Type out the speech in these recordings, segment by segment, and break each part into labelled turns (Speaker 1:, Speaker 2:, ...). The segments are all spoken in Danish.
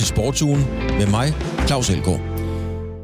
Speaker 1: til Sportsugen med mig, Claus Elgaard.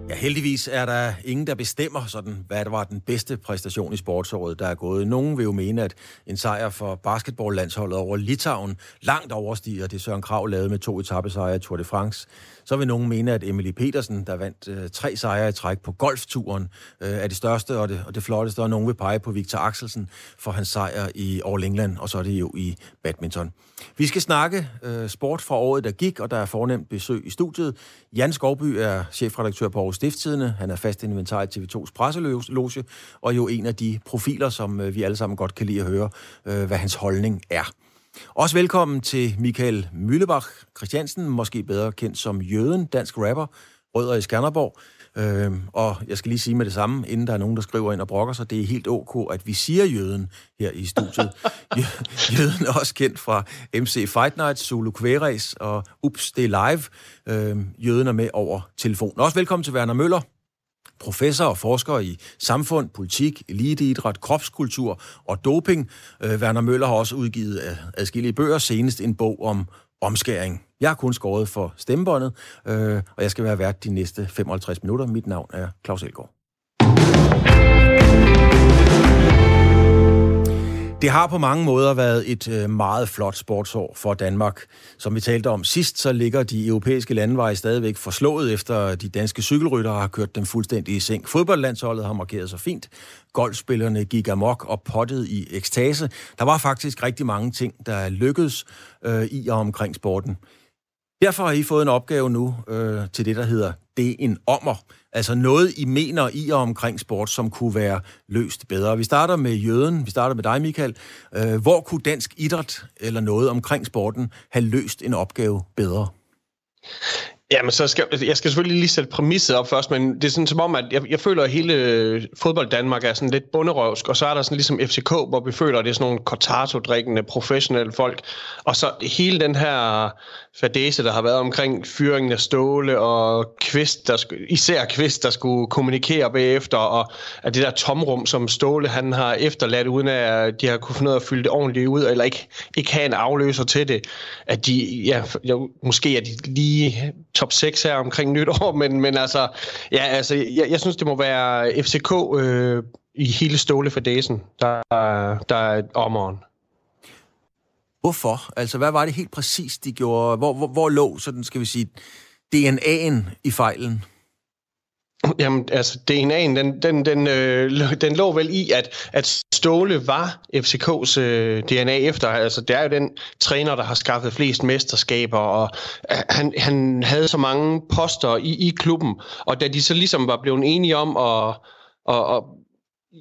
Speaker 2: Ja, heldigvis er der ingen, der bestemmer, sådan, hvad der var den bedste præstation i sportsåret, der er gået. Nogen vil jo mene, at en sejr for basketballlandsholdet over Litauen langt overstiger det Søren Krav lavede med to etappesejre i Tour de France. Så vil nogen mene, at Emily Petersen, der vandt øh, tre sejre i træk på golfturen, øh, er det største og det, og det flotteste, og nogen vil pege på Victor Axelsen for hans sejr i All England, og så er det jo i badminton. Vi skal snakke øh, sport fra året, der gik, og der er fornemt besøg i studiet. Jan Skovby er chefredaktør på Aarhus Stifttidene. Han er fast inventar i TV2's presseloge, og jo en af de profiler, som øh, vi alle sammen godt kan lide at høre, øh, hvad hans holdning er. Også velkommen til Michael Müllebach Christiansen, måske bedre kendt som Jøden, dansk rapper, rødder i Skanderborg. Øh, og jeg skal lige sige med det samme, inden der er nogen, der skriver ind og brokker sig, det er helt ok, at vi siger jøden her i studiet. jøden er også kendt fra MC Fight Night, Zulu Kværes og Ups, det er live. Øh, jøden er med over telefonen. Også velkommen til Werner Møller, professor og forsker i samfund, politik, eliteidræt, kropskultur og doping. Øh, Werner Møller har også udgivet øh, adskillige bøger, senest en bog om omskæring. Jeg har kun skåret for stemmebåndet, øh, og jeg skal være vært de næste 55 minutter. Mit navn er Claus Elgaard. Det har på mange måder været et øh, meget flot sportsår for Danmark. Som vi talte om sidst, så ligger de europæiske landeveje stadigvæk forslået, efter de danske cykelryttere har kørt dem fuldstændig i seng. Fodboldlandsholdet har markeret sig fint. Golfspillerne gik amok og pottede i ekstase. Der var faktisk rigtig mange ting, der lykkedes øh, i og omkring sporten. Derfor har I fået en opgave nu øh, til det, der hedder det er en ommer. Altså noget, I mener i og omkring sport, som kunne være løst bedre. Vi starter med jøden, vi starter med dig, Michael. Øh, hvor kunne dansk idræt eller noget omkring sporten have løst en opgave bedre?
Speaker 3: Jamen, så skal, jeg skal selvfølgelig lige sætte præmisset op først, men det er sådan som om, at jeg, jeg føler, at hele øh, fodbold Danmark er sådan lidt bunderøvsk, og så er der sådan ligesom FCK, hvor vi føler, at det er sådan nogle cortato-drikkende professionelle folk, og så hele den her fadese, der har været omkring fyringen af Ståle og Kvist, der, især Kvist, der skulle kommunikere bagefter, og at det der tomrum, som Ståle han har efterladt, uden at de har kunne finde ud af at fylde det ordentligt ud, eller ikke, ikke have en afløser til det, at de, ja, måske er de lige top 6 her omkring nytår, men, men altså, ja, altså jeg, jeg synes, det må være FCK øh, i hele Ståle fadesen, der, der er ommeren.
Speaker 2: Hvorfor? Altså, hvad var det helt præcist, de gjorde? Hvor, hvor, hvor lå, sådan skal vi sige, DNA'en i fejlen?
Speaker 3: Jamen, altså, DNA'en, den, den, den, øh, den lå vel i, at, at Ståle var FCK's øh, DNA efter. Altså, det er jo den træner, der har skaffet flest mesterskaber, og øh, han, han havde så mange poster i, i klubben. Og da de så ligesom var blevet enige om at, at, at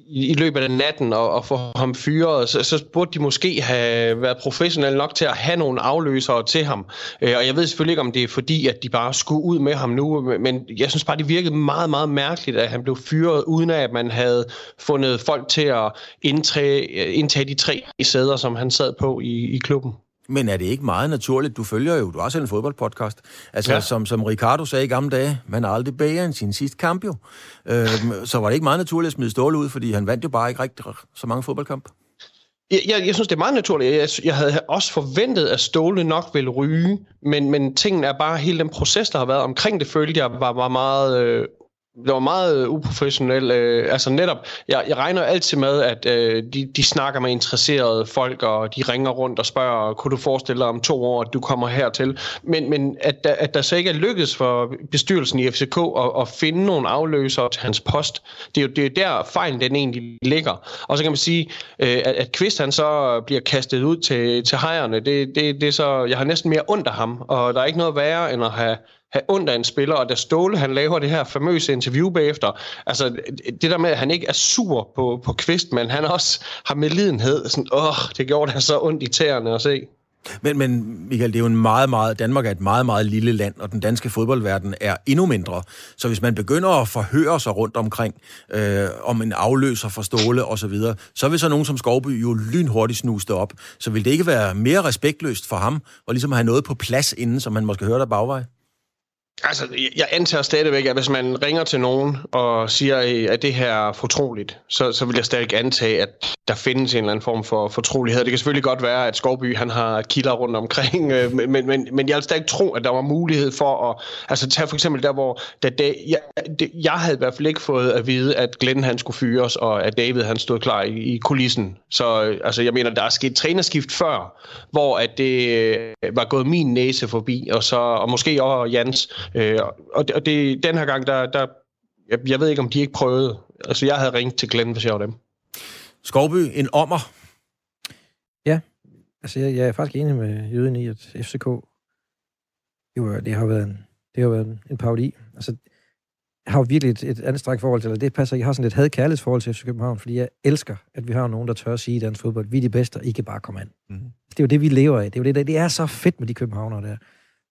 Speaker 3: i, i løbet af natten og, og få ham fyret, så, så burde de måske have været professionelle nok til at have nogle afløsere til ham. Øh, og jeg ved selvfølgelig ikke, om det er fordi, at de bare skulle ud med ham nu, men jeg synes bare, det virkede meget, meget mærkeligt, at han blev fyret, uden at man havde fundet folk til at indtage, indtage de tre sæder, som han sad på i, i klubben.
Speaker 2: Men er det ikke meget naturligt? Du følger jo, du har også en fodboldpodcast. Altså, ja. som, som Ricardo sagde i gamle dage, man er aldrig bedre end sin sidste kamp jo. Øhm, så var det ikke meget naturligt at smide Ståle ud, fordi han vandt jo bare ikke rigtig så mange fodboldkampe.
Speaker 3: Jeg, jeg, jeg synes, det er meget naturligt. Jeg, jeg havde også forventet, at Ståle nok ville ryge, men, men tingen er bare, hele den proces, der har været omkring det, følte jeg var, var meget øh, det var meget øh, uprofessionelt. Øh, altså netop, jeg, jeg regner altid med, at øh, de, de snakker med interesserede folk, og de ringer rundt og spørger, kunne du forestille dig om to år, at du kommer hertil? Men, men at, at der så ikke er lykkedes for bestyrelsen i FCK at, at finde nogle afløsere til hans post, det er jo det er der fejlen den egentlig ligger. Og så kan man sige, øh, at, at Kvist han så bliver kastet ud til, til hejerne, det, det, det er så, jeg har næsten mere ondt af ham, og der er ikke noget værre end at have have ondt af en spiller, og da Ståle han laver det her famøse interview bagefter, altså det der med, at han ikke er sur på, på Kvist, men han også har medlidenhed, sådan, åh, det gjorde det så ondt i tæerne at se.
Speaker 2: Men, men Michael, det er jo en meget, meget... Danmark er et meget, meget lille land, og den danske fodboldverden er endnu mindre. Så hvis man begynder at forhøre sig rundt omkring, øh, om en afløser for Ståle og så videre, så vil så nogen som Skovby jo lynhurtigt snuse det op. Så vil det ikke være mere respektløst for ham, og ligesom have noget på plads inden, som man måske høre der bagvej?
Speaker 3: Altså, jeg antager stadigvæk, at hvis man ringer til nogen og siger, at det her er fortroligt, så, så vil jeg stadig antage, at der findes en eller anden form for fortrolighed. Det kan selvfølgelig godt være, at Skovby han har kilder rundt omkring, øh, men, men, men jeg vil stadig tro, at der var mulighed for at... Altså, tage for eksempel der, hvor... Da da, jeg, det, jeg havde i hvert fald ikke fået at vide, at Glenn han skulle fyres, og at David han stod klar i, i kulissen. Så øh, altså, jeg mener, der er sket trænerskift før, hvor at det øh, var gået min næse forbi, og, så, og måske også Jans Øh, og det, og det, den her gang, der, der jeg, jeg ved ikke, om de ikke prøvede. Altså, jeg havde ringet til Glenn, hvis jeg var dem.
Speaker 2: Skovby, en ommer.
Speaker 4: Ja, altså jeg, jeg er faktisk enig med Jøden i, at FCK, jo, det har været en, det har været en, en parodi. Altså, jeg har jo virkelig et, et anstrækt forhold til, eller det passer, jeg har sådan et had forhold til FC København, fordi jeg elsker, at vi har nogen, der tør at sige i dansk fodbold, vi er de bedste, og I kan bare komme an. Mm. Det er jo det, vi lever af. Det er jo det, det er så fedt med de københavnere der.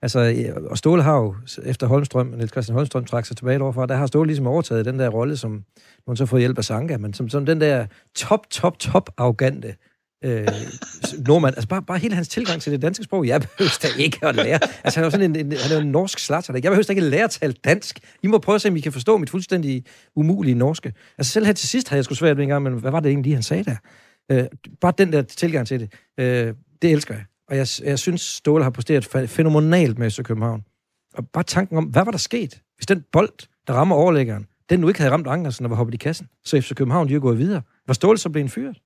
Speaker 4: Altså, øh, og Ståle har jo, efter Holmstrøm, Niels Christian Holmstrøm trak sig tilbage overfra, der har Ståle ligesom overtaget den der rolle, som hun så fået hjælp af Sanka, men som, som den der top, top, top arrogante øh, nordmand. Altså bare, bare hele hans tilgang til det danske sprog. Jeg behøver da ikke at lære. Altså han er jo sådan en, en, han er en norsk slatter. Jeg behøver da ikke at lære at tale dansk. I må prøve at se, om I kan forstå mit fuldstændig umulige norske. Altså selv her til sidst havde jeg sgu svært ved en gang, men hvad var det egentlig, han sagde der? Øh, bare den der tilgang til det. Øh, det elsker jeg. Og jeg, jeg synes, Ståle har præsteret fænomenalt med FC København. Og bare tanken om, hvad var der sket, hvis den bold, der rammer overlæggeren, den nu ikke havde ramt Ankersen og var hoppet i kassen, så FC København, er gået videre. Var Ståle så blevet fyret?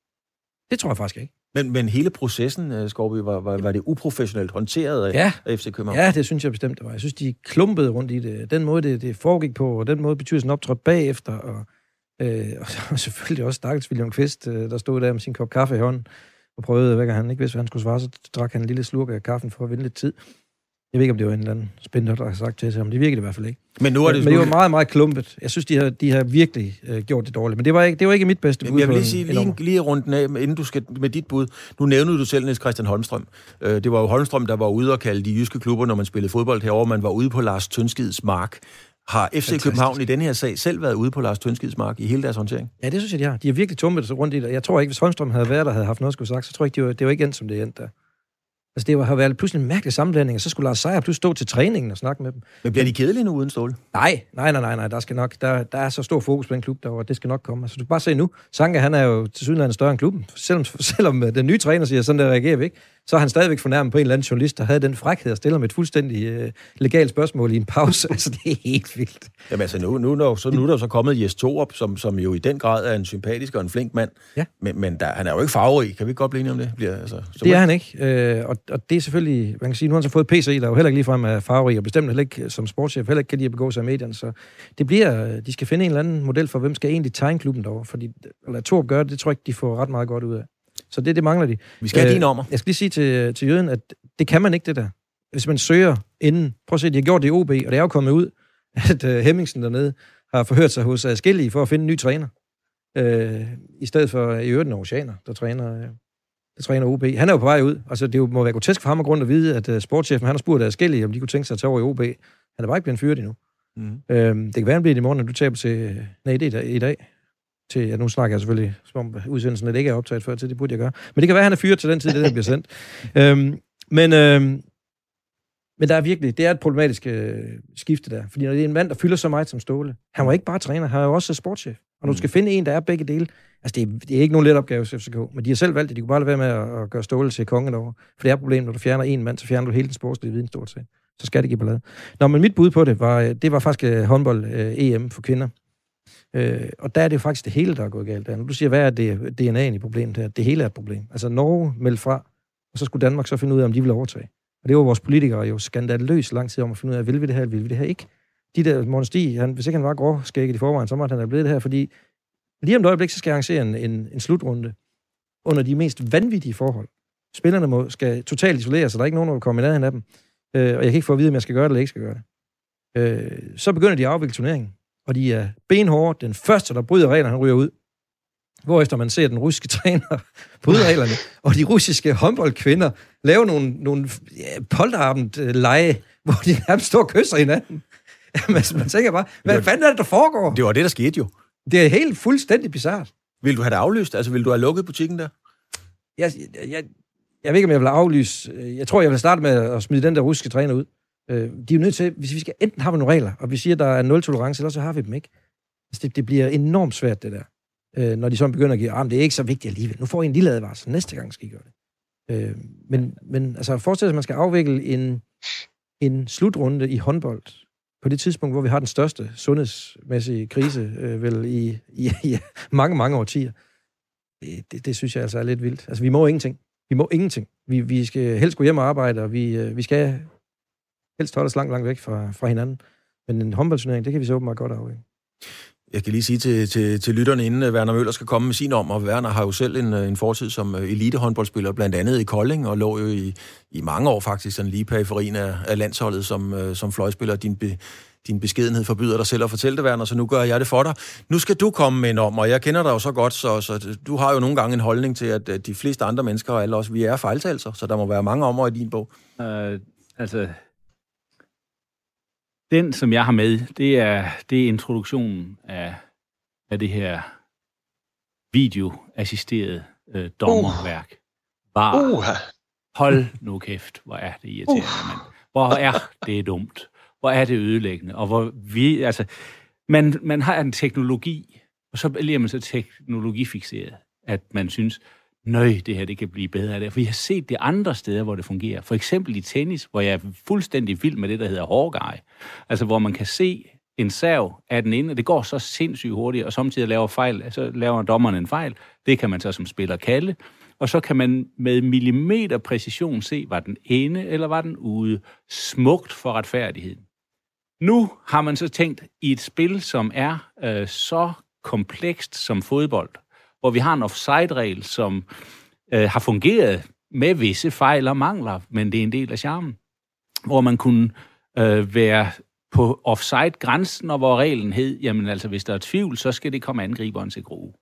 Speaker 4: Det tror jeg faktisk ikke.
Speaker 2: Men, men hele processen, øh, Skorby, var, var, var det uprofessionelt håndteret af,
Speaker 4: ja.
Speaker 2: af FC København?
Speaker 4: Ja, det synes jeg bestemt, det var. Jeg synes, de klumpede rundt i det. Den måde, det, det foregik på, og den måde, betyder sådan optrådt bagefter, og, øh, og selvfølgelig også Stakkels William Kvist, øh, der stod der med sin kop kaffe i hånden, og prøvede, hver gang han ikke vidste, hvad han skulle svare, så drak han en lille slurk af kaffen for at vinde lidt tid. Jeg ved ikke, om det var en eller anden spændende, der har sagt til sig, men det virkede i hvert fald ikke.
Speaker 2: Men nu er det,
Speaker 4: men, det var meget, meget klumpet. Jeg synes, de har, de har virkelig uh, gjort det dårligt. Men det var ikke, det var ikke mit bedste bud.
Speaker 2: Men jeg vil lige sige, lige, lige rundt af, inden du skal med dit bud. Nu nævnede du selv Niels Christian Holmstrøm. Uh, det var jo Holmstrøm, der var ude og kalde de jyske klubber, når man spillede fodbold herover. Man var ude på Lars Tønskids mark. Har FC Fantastisk. København i denne her sag selv været ude på Lars Tønskids mark i hele deres håndtering?
Speaker 4: Ja, det synes jeg, de har. De har virkelig tummet sig rundt i det. Jeg tror ikke, hvis Holmstrøm havde været der, havde haft noget at skulle sagt, så tror jeg ikke, det var, det var ikke endt, som det endte der. Altså, det har været pludselig en mærkelig sammenblanding, og så skulle Lars Seier pludselig stå til træningen og snakke med dem.
Speaker 2: Men bliver de kedelige nu uden stål?
Speaker 4: Nej, nej, nej, nej, nej, der skal nok, der, der er så stor fokus på den klub derovre, det skal nok komme. Altså, du kan bare se nu, Sanka, han er jo til sydenlandet større end klubben. Selvom, selvom øh, den nye træner siger, sådan der reagerer vi ikke, så er han stadigvæk fornærmet på en eller anden journalist, der havde den frækhed at stille med et fuldstændig øh, legalt spørgsmål i en pause. altså, det er helt vildt.
Speaker 2: Jamen altså, nu, nu, nu, så, nu er der så kommet Jes Torup, som, som jo i den grad er en sympatisk og en flink mand. Ja. Men, men der, han er jo ikke farverig. Kan vi godt blive enige om det? Bliver, altså,
Speaker 4: så det er han ikke. Øh, og, og det er selvfølgelig, man kan sige, nu har han så fået PC, der jo heller ikke ligefrem er farverig, og bestemt heller ikke som sportschef, heller ikke kan de at begå sig i medierne. Så det bliver, de skal finde en eller anden model for, hvem skal egentlig tegne klubben derovre. Fordi at lade Torup gøre det, det tror jeg ikke, de får ret meget godt ud af. Så det, det mangler de.
Speaker 2: Vi skal have øh, din nummer.
Speaker 4: Jeg skal lige sige til, til jøden, at det kan man ikke, det der. Hvis man søger inden... Prøv at se, de har gjort det i OB, og det er jo kommet ud, at uh, Hemmingsen dernede har forhørt sig hos Skillige for at finde en ny træner. Uh, I stedet for i øvrigt en oceaner, der træner, uh, der træner OB. Han er jo på vej ud. Altså, det må være grotesk for ham at grund at vide, at uh, sportschefen han har spurgt Skillige, om de kunne tænke sig at tage over i OB. Han er bare ikke blevet fyret endnu. Mm. Uh, det kan være, han bliver i morgen, når du taber til... Nej, det er i dag til, ja, nu snakker jeg selvfølgelig, som om udsendelsen ikke er optaget før til, det burde jeg gøre. Men det kan være, at han er fyret til den tid, det der bliver sendt. øhm, men, øhm, men der er virkelig, det er et problematisk øh, skifte der. Fordi når det er en mand, der fylder så meget som Ståle, han var ikke bare træner, han er jo også sportschef. Og når du skal mm. finde en, der er begge dele, altså det er, det er ikke nogen let opgave for FCK, men de har selv valgt det, de kunne bare lade være med at, at gøre Ståle til kongen over. For det er problemet, når du fjerner en mand, så fjerner du hele den sportslige viden stort set. Så skal det give ballade. Nå, men mit bud på det var, det var faktisk øh, håndbold øh, EM for kvinder. Øh, og der er det jo faktisk det hele, der er gået galt. Der. Du siger, hvad er det, DNA'en i problemet her? Det hele er et problem. Altså Norge meldte fra, og så skulle Danmark så finde ud af, om de ville overtage. Og det var vores politikere jo skandaløst lang tid om at finde ud af, vil vi det her, eller vil vi det her ikke? De der, Morten Stig, han, hvis ikke han var gråskægget i forvejen, så måtte han have blevet det her, fordi lige om et øjeblik, så skal jeg arrangere en, en, en slutrunde under de mest vanvittige forhold. Spillerne må, skal totalt isolere, så der er ikke nogen, der vil komme i nærheden af dem. Øh, og jeg kan ikke få at vide, om jeg skal gøre det eller ikke skal gøre det. Øh, så begynder de at afvikle turneringen og de er benhårde. Den første, der bryder reglerne, han ryger ud. Hvorefter man ser den russiske træner bryde reglerne, og de russiske håndboldkvinder lave nogle, nogle ja, polterabend-lege, hvor de nærmest står og kysser hinanden. Jamen, man tænker bare, hvad var, fanden er det, der foregår?
Speaker 2: Det var det, der skete jo.
Speaker 4: Det er helt fuldstændig bizart.
Speaker 2: Vil du have det aflyst? Altså, vil du have lukket butikken der?
Speaker 4: Jeg, jeg, jeg ved ikke, om jeg vil aflyse. Jeg tror, jeg vil starte med at smide den der russiske træner ud. Øh, de er jo nødt til, hvis vi skal, enten har vi nogle regler, og vi siger, at der er nul tolerance, eller så har vi dem ikke. Altså, det, det bliver enormt svært, det der. Øh, når de så begynder at give, ah, det er ikke så vigtigt alligevel. Nu får I en lille advarsel. Næste gang skal I gøre det. Øh, men, men altså, forestil dig, at man skal afvikle en, en slutrunde i håndbold på det tidspunkt, hvor vi har den største sundhedsmæssige krise øh, vel i, i, i mange, mange årtier. Det, det, det synes jeg altså er lidt vildt. Altså, vi må ingenting. Vi må ingenting. Vi, vi skal helst gå hjem og arbejde, og vi, øh, vi skal helst holde os langt, langt væk fra, fra hinanden. Men en håndboldturnering, det kan vi så åbenbart godt af.
Speaker 2: Jeg kan lige sige til, til, til lytterne, inden øh, Werner Møller skal komme med sin om, og Werner har jo selv en, øh, en fortid som øh, elitehåndboldspiller, blandt andet i Kolding, og lå jo i, i mange år faktisk sådan lige periferien af, af landsholdet som, som fløjspiller. Din, be, din beskedenhed forbyder dig selv at fortælle det, Werner, så nu gør jeg det for dig. Nu skal du komme med en om, og jeg kender dig jo så godt, så, så du har jo nogle gange en holdning til, at de fleste andre mennesker, og alle os, vi er fejltagelser, så der må være mange ommer i din bog. Uh,
Speaker 5: altså, den, som jeg har med, det er, det er introduktionen af, af det her videoassisterede øh, dommerværk. Uh. hold nu kæft, hvor er det irriterende, uh. mand. Hvor er det dumt. Hvor er det ødelæggende. Og hvor vi, altså, man, man har en teknologi, og så bliver man så teknologifixeret, at man synes, nøj, det her det kan blive bedre af det. For jeg har set det andre steder, hvor det fungerer. For eksempel i tennis, hvor jeg er fuldstændig vild med det, der hedder hårgej. Altså, hvor man kan se en sav af den ene, og det går så sindssygt hurtigt, og samtidig laver fejl, så laver dommeren en fejl. Det kan man så som spiller kalde. Og så kan man med millimeter præcision se, var den ene eller var den ude. Smukt for retfærdigheden. Nu har man så tænkt i et spil, som er øh, så komplekst som fodbold, hvor vi har en offside-regel, som øh, har fungeret med visse fejl og mangler, men det er en del af charmen. Hvor man kunne øh, være på offside-grænsen, og hvor reglen hed, jamen altså, hvis der er tvivl, så skal det komme angriberen til grue.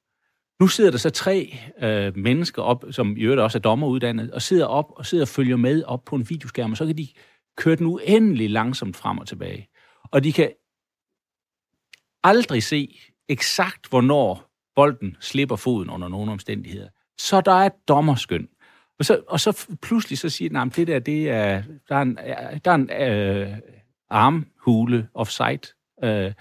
Speaker 5: Nu sidder der så tre øh, mennesker op, som i øvrigt også er dommeruddannet, og sidder op og sidder og følger med op på en videoskærm, og så kan de køre den uendelig langsomt frem og tilbage. Og de kan aldrig se eksakt, hvornår bolden slipper foden under nogle omstændigheder. Så der er et dommerskøn. Og så, og så pludselig så siger at det der, det er, der er en, øh, der er en øh, armhule offside. Øh,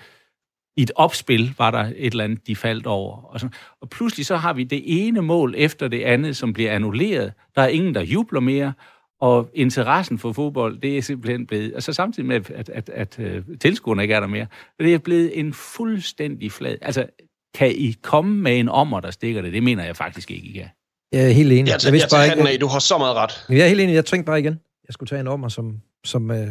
Speaker 5: I et opspil var der et eller andet, de faldt over. Og, sådan. og pludselig så har vi det ene mål efter det andet, som bliver annulleret. Der er ingen, der jubler mere, og interessen for fodbold, det er simpelthen blevet, altså samtidig med, at, at, at, at øh, tilskuerne ikke er der mere, det er blevet en fuldstændig flad. Altså, kan I komme med en ommer, der stikker det? Det mener jeg faktisk ikke, I kan.
Speaker 4: Jeg er helt enig.
Speaker 3: Jeg, jeg, jeg bare ikke, af. Du har så meget ret.
Speaker 4: Jeg er helt enig. Jeg tænkte bare igen. Jeg skulle tage en ommer, som, som, øh,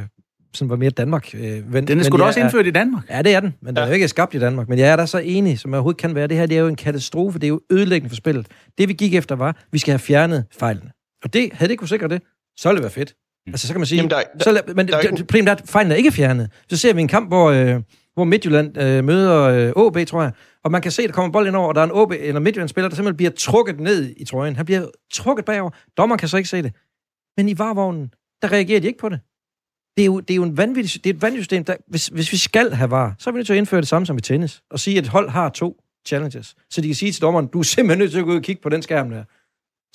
Speaker 4: som var mere Danmark.
Speaker 5: Øh, ven, den er sgu da også indført
Speaker 4: er,
Speaker 5: i Danmark.
Speaker 4: Ja, det er den. Men ja. den er jo ikke skabt i Danmark. Men jeg er da så enig, som jeg overhovedet kan være. Det her det er jo en katastrofe. Det er jo ødelæggende for spillet. Det vi gik efter var, vi skal have fjernet fejlene. Og det, havde det ikke kunne sikre det, så ville det være fedt. Mm. Altså, så kan man sige... Jamen, der, der, så, men der, det, problemet er, at fejlen er ikke fjernet. Så ser vi en kamp, hvor, øh, hvor Midtjylland øh, møder øh, OB, tror jeg, og man kan se, at der kommer bold ind over, og der er en OB, eller Midtjylland-spiller, der simpelthen bliver trukket ned i trøjen. Han bliver trukket bagover. Dommeren kan så ikke se det. Men i varvognen, der reagerer de ikke på det. Det er jo, det er jo en vanvittig, det er et vanvittigt system. Der, hvis, hvis vi skal have var, så er vi nødt til at indføre det samme som i tennis. Og sige, at et hold har to challenges. Så de kan sige til dommeren, du er simpelthen nødt til at gå ud og kigge på den skærm der.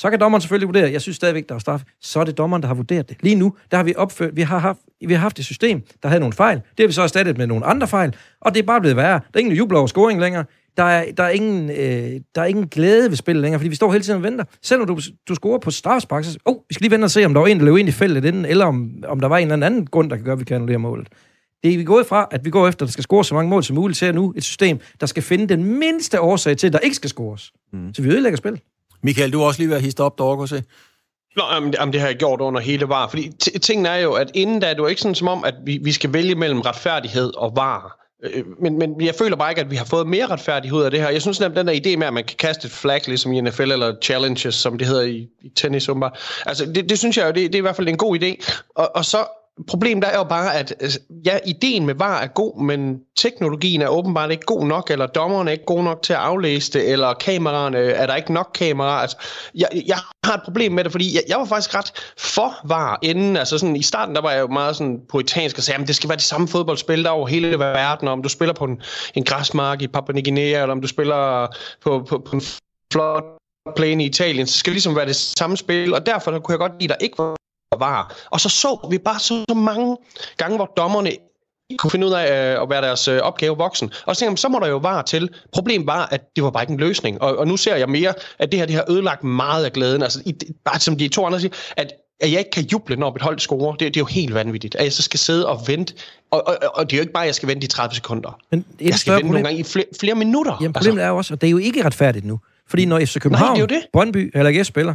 Speaker 4: Så kan dommeren selvfølgelig vurdere, jeg synes stadigvæk, der er straf. Så er det dommeren, der har vurderet det. Lige nu, der har vi opført, vi har haft, vi har haft et system, der havde nogle fejl. Det har vi så erstattet med nogle andre fejl, og det er bare blevet værre. Der er ingen jubler over scoring længere. Der er, der, er ingen, øh, der er ingen glæde ved spillet længere, fordi vi står hele tiden og venter. Selvom du, du scorer på strafspark, så oh, vi skal lige vente og se, om der var en, der løb ind i feltet inden, eller om, om der var en eller anden grund, der kan gøre, at vi kan annullere målet. Det er vi gået fra, at vi går efter, at der skal score så mange mål som muligt, til nu et system, der skal finde den mindste årsag til, at der ikke skal scores. Mm. Så vi ødelægger spil.
Speaker 2: Michael, du har også lige været hist op derovre, se.
Speaker 3: Nå, jamen, jamen, det har jeg gjort under hele var. Fordi tingene er jo, at inden da er det jo ikke sådan som om, at vi, vi skal vælge mellem retfærdighed og var. Øh, men, men jeg føler bare ikke, at vi har fået mere retfærdighed af det her. Jeg synes nemlig, den der idé med, at man kan kaste et flag, ligesom i NFL, eller challenges, som det hedder i, i tennis, umiddelbart. Altså, det, det synes jeg jo, det, det er i hvert fald en god idé. Og, og så Problemet er jo bare, at øh, ja, ideen med VAR er god, men teknologien er åbenbart ikke god nok, eller dommerne er ikke gode nok til at aflæse det, eller kameraerne, er der ikke nok kameraer. Altså, jeg, jeg har et problem med det, fordi jeg, jeg var faktisk ret for VAR inden. Altså sådan, i starten, der var jeg jo meget sådan poetansk og sagde, at det skal være det samme fodboldspil der over hele verden, om du spiller på en, en græsmark i Papua Ny Guinea, eller om du spiller på, på, på en flot plane i Italien, så skal det ligesom være det samme spil, og derfor kunne jeg godt lide, at der ikke var var. Og så så vi bare så, så mange gange, hvor dommerne kunne finde ud af øh, at være deres øh, opgave voksen. Og så tænkte jeg, så må der jo være til. Problemet var, at det var bare ikke en løsning. Og, og nu ser jeg mere, at det her det har ødelagt meget af glæden. Altså, i, bare som de to andre siger, at at jeg ikke kan juble, når mit hold scorer, det, det er jo helt vanvittigt. At jeg så skal sidde og vente, og, og, og det er jo ikke bare, at jeg skal vente i 30 sekunder. Men jeg skal vente problem... nogle gange i flere, flere minutter.
Speaker 4: Jamen, problemet altså. er jo også, at det er jo ikke retfærdigt nu. Fordi når FC København, Nej, det det. Brøndby eller AGF spiller,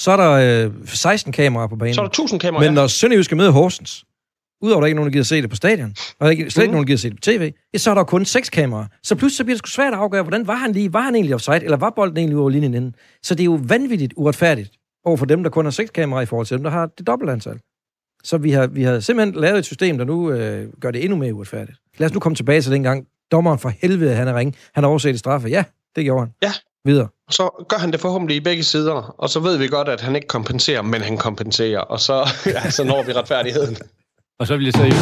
Speaker 4: så er der øh, 16 kameraer på banen.
Speaker 3: Så er der 1000 kameraer,
Speaker 4: Men når Sønderjyske møder Horsens, udover at der ikke er nogen, der gider se det på stadion, og der er ikke, slet ikke mm. nogen, der gider se det på tv, ja, så er der kun seks kameraer. Så pludselig så bliver det sgu svært at afgøre, hvordan var han lige? Var han egentlig offside, eller var bolden egentlig over linjen inden? Så det er jo vanvittigt uretfærdigt over for dem, der kun har seks kameraer i forhold til dem, der har det dobbelte antal. Så vi har, vi har simpelthen lavet et system, der nu øh, gør det endnu mere uretfærdigt. Lad os nu komme tilbage til den gang. Dommeren for helvede, han er ring. Han har overset straffe. Ja, det gjorde han.
Speaker 3: Ja.
Speaker 4: Videre.
Speaker 3: Og så gør han det forhåbentlig i begge sider, og så ved vi godt, at han ikke kompenserer, men han kompenserer, og så, ja, så når vi retfærdigheden.
Speaker 5: og så vil jeg sige...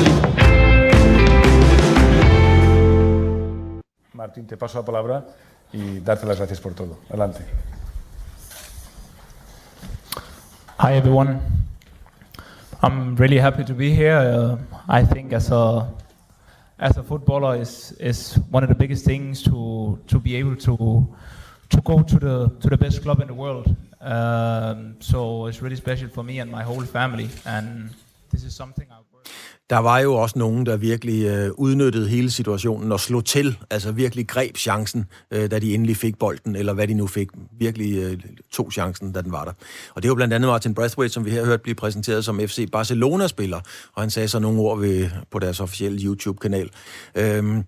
Speaker 6: Martín, te paso la palabra y darte las gracias por todo. Adelante.
Speaker 7: Hi everyone. I'm really happy to be here. Uh, I think as a as a footballer is is one of the biggest things to to be able to to go to the to the best club in the world. Um, so it's really special for me and my whole family, and this is something I
Speaker 2: Der var jo også nogen, der virkelig øh, udnyttede hele situationen og slog til, altså virkelig greb chancen, øh, da de endelig fik bolden, eller hvad de nu fik. Virkelig øh, tog chancen, da den var der. Og det var blandt andet Martin Brathwaite, som vi her hørt blive præsenteret som FC Barcelona-spiller, og han sagde så nogle ord ved, på deres officielle YouTube-kanal. Øh,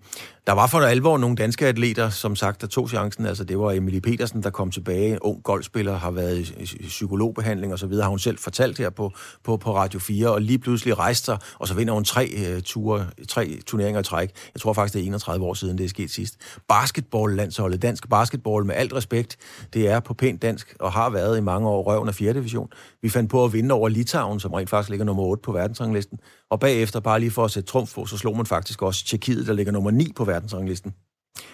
Speaker 2: der var for alvor nogle danske atleter, som sagt, der tog chancen. Altså, det var Emilie Petersen, der kom tilbage. Ung golfspiller, har været i psykologbehandling og så videre, har hun selv fortalt her på, på, på Radio 4, og lige pludselig rejste sig, og så vinder hun tre, uh, ture, tre turneringer i træk. Jeg tror faktisk, det er 31 år siden, det er sket sidst. Basketball-landsholdet, dansk basketball, med alt respekt, det er på pænt dansk, og har været i mange år røven af 4. division. Vi fandt på at vinde over Litauen, som rent faktisk ligger nummer 8 på verdensranglisten. Og bagefter, bare lige for at sætte trumf på, så slog man faktisk også Tjekkiet, der ligger nummer 9 på verdensranglisten.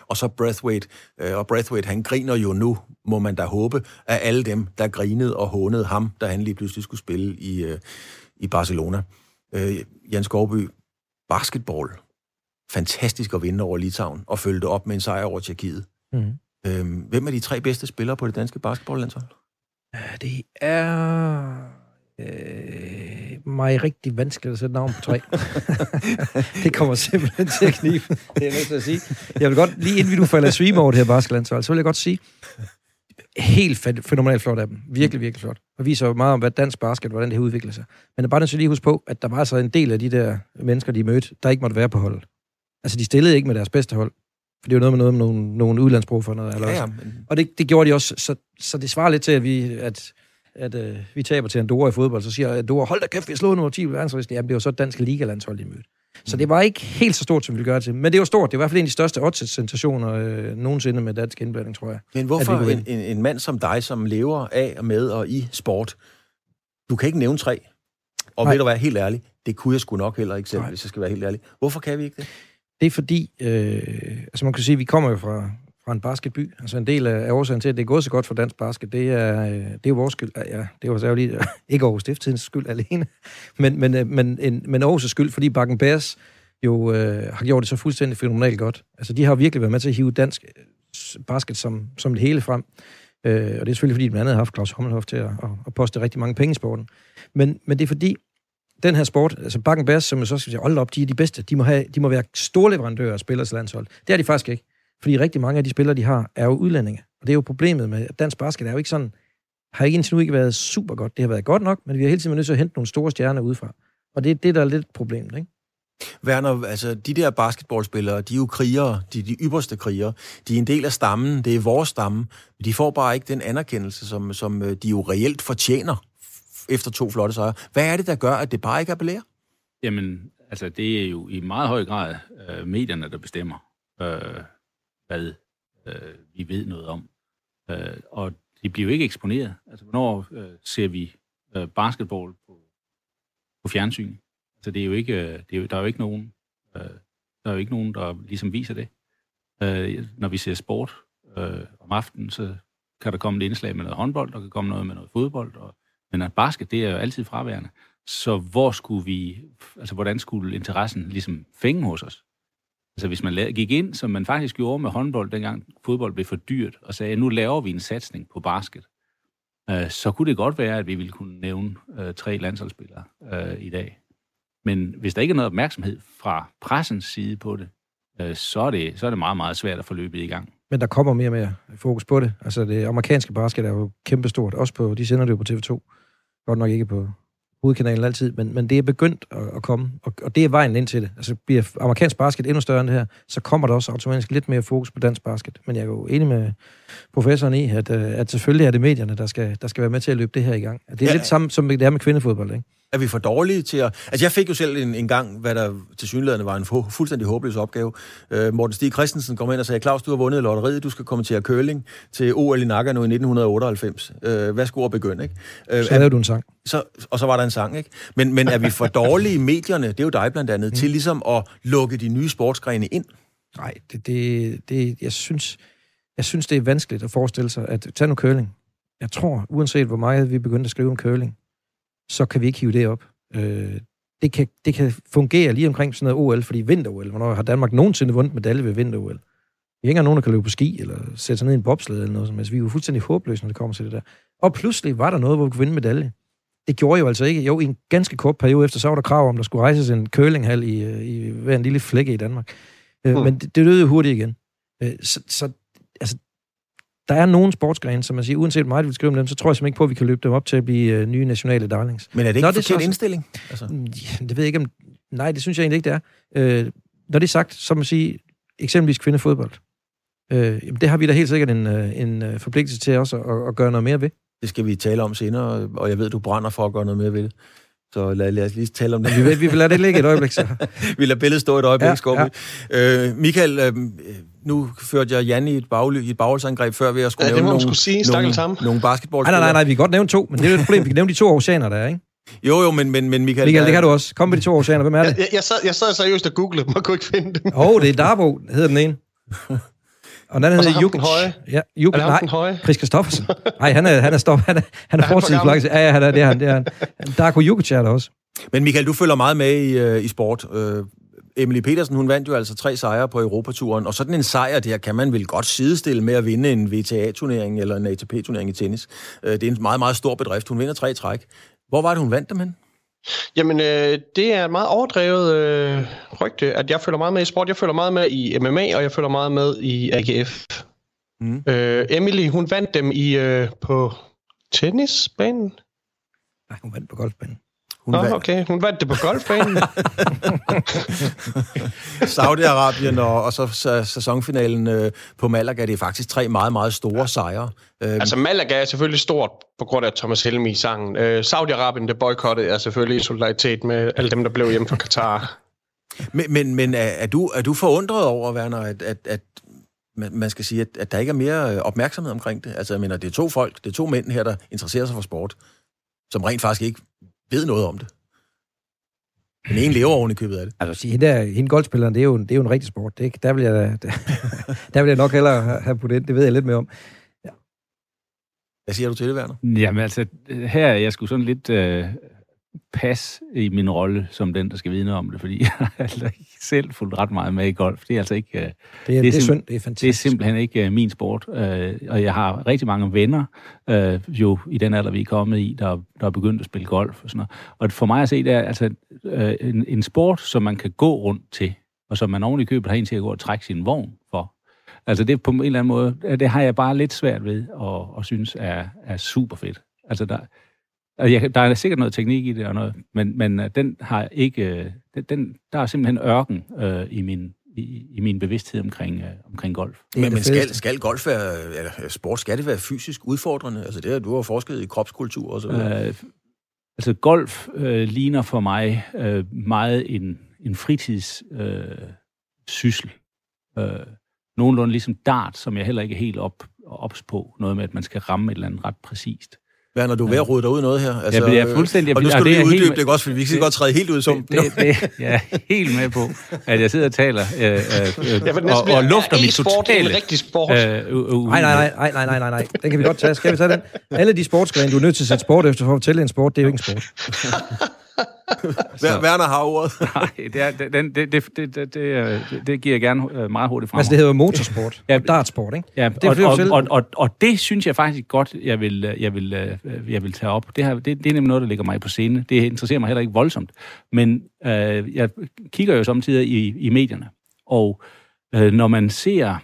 Speaker 2: Og så Breathwaite, øh, og Breathwaite, han griner jo nu, må man da håbe, af alle dem, der grinede og hånede ham, da han lige pludselig skulle spille i, øh, i Barcelona. Øh, Jens Skovby, basketball, fantastisk at vinde over Litauen, og følge det op med en sejr over Tjekkiet. Mm. Øh, hvem er de tre bedste spillere på det danske basketballlandshold?
Speaker 4: Det er øh, mig rigtig vanskeligt at sætte navn på tre. det kommer simpelthen til at knibe, det er jeg nødt til at sige. Jeg vil godt, lige inden vi nu falder svime over det her basketlandshold, så vil jeg godt sige, helt fænomenalt flot af dem. Virkelig, virkelig flot. Og viser jo meget om, hvad dansk basket, hvordan det har udviklet sig. Men er bare nødt til lige huske på, at der var altså en del af de der mennesker, de mødte, der ikke måtte være på holdet. Altså, de stillede ikke med deres bedste hold. For det er jo noget med noget med nogle, nogle udlandsbrug for noget. Eller ja, ja, men... Og det, det gjorde de også, så, så det svarer lidt til, at vi, at at øh, vi taber til Andorra i fodbold, så siger Andorra, hold da kæft, vi har slået nummer 10 på verdensristen. Jamen, det var så dansk ligalandshold, de mødte. Så det var ikke helt så stort, som vi ville gøre til. Men det var stort. Det var i hvert fald en af de største odds-sensationer øh, nogensinde med dansk indblanding, tror jeg.
Speaker 2: Men hvorfor en, en, en mand som dig, som lever af og med og i sport, du kan ikke nævne tre. Og Nej. ved du være helt ærlig, det kunne jeg sgu nok heller ikke selv, Nej. hvis jeg skal være helt ærlig. Hvorfor kan vi ikke det?
Speaker 4: Det er fordi, øh, altså man kan sige, vi kommer jo fra, fra en basketby. Altså en del af årsagen til, at det er gået så godt for dansk basket, det er, øh, det er jo vores skyld. Ja, det var særligt altså lige, ikke Aarhus Stiftstidens skyld alene, men, men, øh, men, en, men Aarhus' skyld, fordi Bakken Bears jo øh, har gjort det så fuldstændig fenomenalt godt. Altså de har virkelig været med til at hive dansk øh, basket som, som det hele frem. Øh, og det er selvfølgelig, fordi de andet har haft Claus Hommelhoff til at, at, at poste rigtig mange penge i sporten. Men, men det er fordi, den her sport, altså Bakken Bears, som jeg så skal sige, hold op, de er de bedste. De må, have, de må være store leverandører af spillere til landshold. Det er de faktisk ikke. Fordi rigtig mange af de spillere, de har, er jo udlændinge. Og det er jo problemet med, at dansk basket er jo ikke sådan, har ikke indtil nu ikke været super godt. Det har været godt nok, men vi har hele tiden været nødt til at hente nogle store stjerner udefra. Og det er det, der er lidt problemet, ikke?
Speaker 2: Werner, altså de der basketballspillere, de er jo krigere, de er de ypperste krigere. De er en del af stammen, det er vores stamme. De får bare ikke den anerkendelse, som, som øh, de jo reelt fortjener efter to flotte sejre. Hvad er det, der gør, at det bare ikke appellerer?
Speaker 5: Jamen, altså det er jo i meget høj grad øh, medierne, der bestemmer. Øh, hvad øh, vi ved noget om. Øh, og det bliver jo ikke eksponeret. Altså, hvornår øh, ser vi øh, basketball på, på fjernsyn? Altså, det er jo ikke, øh, det er jo, der er jo ikke nogen, øh, der er jo ikke nogen, der ligesom viser det. Øh, når vi ser sport øh, om aftenen, så kan der komme et indslag med noget håndbold, der kan komme noget med noget fodbold, og Men at basket, det er jo altid fraværende. Så hvor skulle vi, altså hvordan skulle interessen ligesom fænge hos os? Altså hvis man gik ind, som man faktisk gjorde med håndbold, dengang fodbold blev for dyrt, og sagde, nu laver vi en satsning på basket, øh, så kunne det godt være, at vi ville kunne nævne øh, tre landsholdsspillere øh, i dag. Men hvis der ikke er noget opmærksomhed fra pressens side på det, øh, så, er det, så er det meget, meget svært at få løbet i gang.
Speaker 4: Men der kommer mere og mere fokus på det. Altså det amerikanske basket er jo kæmpestort. Også på, de sender det jo på TV2. Godt nok ikke på hovedkanalen altid, men, men det er begyndt at, at komme, og, og det er vejen ind til det. Altså bliver amerikansk basket endnu større end det her, så kommer der også automatisk lidt mere fokus på dansk basket. Men jeg er jo enig med professoren i, at, øh, at selvfølgelig er det medierne, der skal, der skal være med til at løbe det her i gang. Det er ja. lidt samme, som det er med kvindefodbold, ikke?
Speaker 2: Er vi for dårlige til at... Altså, jeg fik jo selv en, en gang, hvad der til synligheden var en fu- fuldstændig håbløs opgave. Uh, Morten Stig Christensen kom ind og sagde, Claus, du har vundet lotteriet, du skal komme til at curling til OL i Nagano i 1998. Uh, hvad skulle at begynde, ikke?
Speaker 4: Uh, så lavede du en sang.
Speaker 2: Så, og så var der en sang, ikke? Men, men er vi for dårlige i medierne, det er jo dig blandt andet, mm. til ligesom at lukke de nye sportsgrene ind?
Speaker 4: Nej, det, det, det, jeg, synes, jeg synes, det er vanskeligt at forestille sig, at tage nu curling. Jeg tror, uanset hvor meget vi begyndte at skrive om curling, så kan vi ikke hive det op. Øh, det, kan, det kan fungere lige omkring sådan noget OL, fordi vinter-OL, hvornår har Danmark nogensinde vundet medalje ved vinter-OL? Vi ikke nogen, der kan løbe på ski, eller sætte sig ned i en bobsled, eller noget som altså, Vi er jo fuldstændig håbløse, når det kommer til det der. Og pludselig var der noget, hvor vi kunne vinde medalje. Det gjorde jo altså ikke. Jo, i en ganske kort periode efter, så var der krav om, der skulle rejses en curlinghal i, øh, i hver en lille flække i Danmark. Øh, hmm. Men det, det døde jo hurtigt igen. Øh, så, så altså, der er nogle sportsgrene, som man siger, uanset hvor meget vi vil skrive om dem, så tror jeg simpelthen ikke på, at vi kan løbe dem op til at blive uh, nye nationale darlings.
Speaker 2: Men er det ikke Nå, en forkert indstilling? Altså.
Speaker 4: Mm, ja, det ved jeg ikke, om... Nej, det synes jeg egentlig ikke, det er. Uh, når det er sagt, så må man sige, eksempelvis kvindefodbold. Uh, jamen, det har vi da helt sikkert en, uh, en forpligtelse til også at, at gøre noget mere ved.
Speaker 2: Det skal vi tale om senere, og jeg ved, du brænder for at gøre noget mere ved det. Så lad, lad os lige tale om det.
Speaker 4: Vi, vi vil lade det ligge et øjeblik, så.
Speaker 2: vi lader billedet stå et øjeblik, ja, ja. Øh, Michael, øh, nu førte jeg Jan i et, bag, i et bagholdsangreb før ved at skulle
Speaker 3: ja,
Speaker 2: nævne
Speaker 3: nogle, sige,
Speaker 2: nogle, nogle basketballspillere.
Speaker 4: Nej, nej, nej, nej, vi kan godt nævne to, men det er jo et problem. Vi kan nævne de to oceaner, der er, ikke?
Speaker 2: Jo, jo, men, men, men Michael...
Speaker 4: Michael, det kan du også. Kom med de to oceaner. Hvem er det?
Speaker 3: Jeg, jeg, sad, jeg sad seriøst og googlede dem og kunne ikke finde dem.
Speaker 4: Åh, oh, det er Darbo, hedder den ene. Og den hedder
Speaker 3: Jukic. høje?
Speaker 4: Ja, Jukic. Høje? Chris Christoffersen. Nej, han er, han er stop. Han er, han er, er fortidsflak. Ja, ja, han er, det er han. Det er han. Darko Jukic er der også.
Speaker 2: Men Michael, du følger meget med i, uh, i sport. Uh, Emily Petersen, hun vandt jo altså tre sejre på Europaturen, og sådan en sejr der kan man vel godt sidestille med at vinde en VTA-turnering eller en ATP-turnering i tennis. Uh, det er en meget, meget stor bedrift. Hun vinder tre træk. Hvor var det, hun vandt dem hen?
Speaker 3: Jamen, øh, det er et meget overdrevet øh, rygte, at jeg følger meget med i sport. Jeg følger meget med i MMA, og jeg følger meget med i AGF. Mm. Øh, Emily, hun vandt dem i øh, på tennisbanen.
Speaker 4: Nej, hun vandt på golfbanen.
Speaker 3: Hun Nå, vandt. okay. Hun vandt det på golfbanen.
Speaker 2: Saudi-Arabien og, og så sæsonfinalen øh, på Malaga, det er faktisk tre meget, meget store sejre.
Speaker 3: Øh, altså Malaga er selvfølgelig stort på grund af Thomas Helmi i sangen. Øh, Saudi-Arabien, det boykottede, er selvfølgelig i solidaritet med alle dem, der blev hjemme fra Katar.
Speaker 2: men men, men er, er, du, er du forundret over, Werner, at, at, at man skal sige, at, at der ikke er mere øh, opmærksomhed omkring det? Altså, jeg mener, det er to folk, det er to mænd her, der interesserer sig for sport, som rent faktisk ikke ved noget om det. Den ene lever oven i købet af det.
Speaker 4: Altså, sige, hende, der, hende golfspilleren, det er, jo, det er jo en rigtig sport. Det, der, vil jeg, der, der vil jeg nok hellere have på det. Det ved jeg lidt mere om. Ja.
Speaker 2: Hvad siger du til det, Werner?
Speaker 5: Jamen altså, her er jeg skulle sådan lidt øh, pas i min rolle som den, der skal vide noget om det, fordi jeg har altså ikke selv fulgt ret meget med i golf. Det er altså ikke... Uh, det,
Speaker 4: er, det, er, det er synd, det er fantastisk.
Speaker 5: Det er simpelthen ikke uh, min sport, uh, og jeg har rigtig mange venner, uh, jo i den alder, vi er kommet i, der, der er begyndt at spille golf og sådan noget. Og for mig at se, det er altså uh, en, en sport, som man kan gå rundt til, og som man oven i købet har en til at gå og trække sin vogn for. Altså det på en eller anden måde, det har jeg bare lidt svært ved at, at synes er, er super fedt. Altså der, Altså, jeg, der er sikkert noget teknik i det, og noget, men, men øh, den har ikke... Øh, den, den, der er simpelthen ørken øh, i, min, i, i min bevidsthed omkring, øh, omkring golf.
Speaker 2: Men, men skal, skal golf være... Eller sport, skal det være fysisk udfordrende? Altså det, du har forsket i kropskultur og så videre. Øh,
Speaker 5: altså golf øh, ligner for mig øh, meget en, en fritidssyssel. Øh, syssel. øh, nogenlunde ligesom dart, som jeg heller ikke er helt op, ops på. Noget med, at man skal ramme et eller andet ret præcist.
Speaker 2: Hvad, når du er ved at rode dig ud noget her?
Speaker 5: Altså, ja, det er fuldstændig...
Speaker 2: Og nu skal du lige uddybe det, også, fordi vi kan godt træde helt ud som
Speaker 5: det, det, det, Jeg er helt med på, at jeg sidder og taler øh, øh, og, og lufter mit totale...
Speaker 3: Er rigtig sport? Øh, uh,
Speaker 4: uh, nej, nej, nej, nej, nej, nej, nej. Den kan vi godt tage. Skal vi tage den? Alle de sportsgrene, du er nødt til at sætte sport efter for at fortælle en sport, det er jo ikke en sport.
Speaker 2: Werner har ordet.
Speaker 5: Nej, det, er, det, det, det, det, det, det, det giver jeg gerne øh, meget hurtigt frem.
Speaker 4: Altså, det hedder motorsport. ja, dartsport, ikke?
Speaker 5: Ja, det og, og, og, og, og det synes jeg faktisk godt, jeg vil, øh, jeg vil, øh, jeg vil tage op. Det, her, det, det er nemlig noget, der ligger mig på scene. Det interesserer mig heller ikke voldsomt. Men øh, jeg kigger jo samtidig i, i medierne, og øh, når man ser,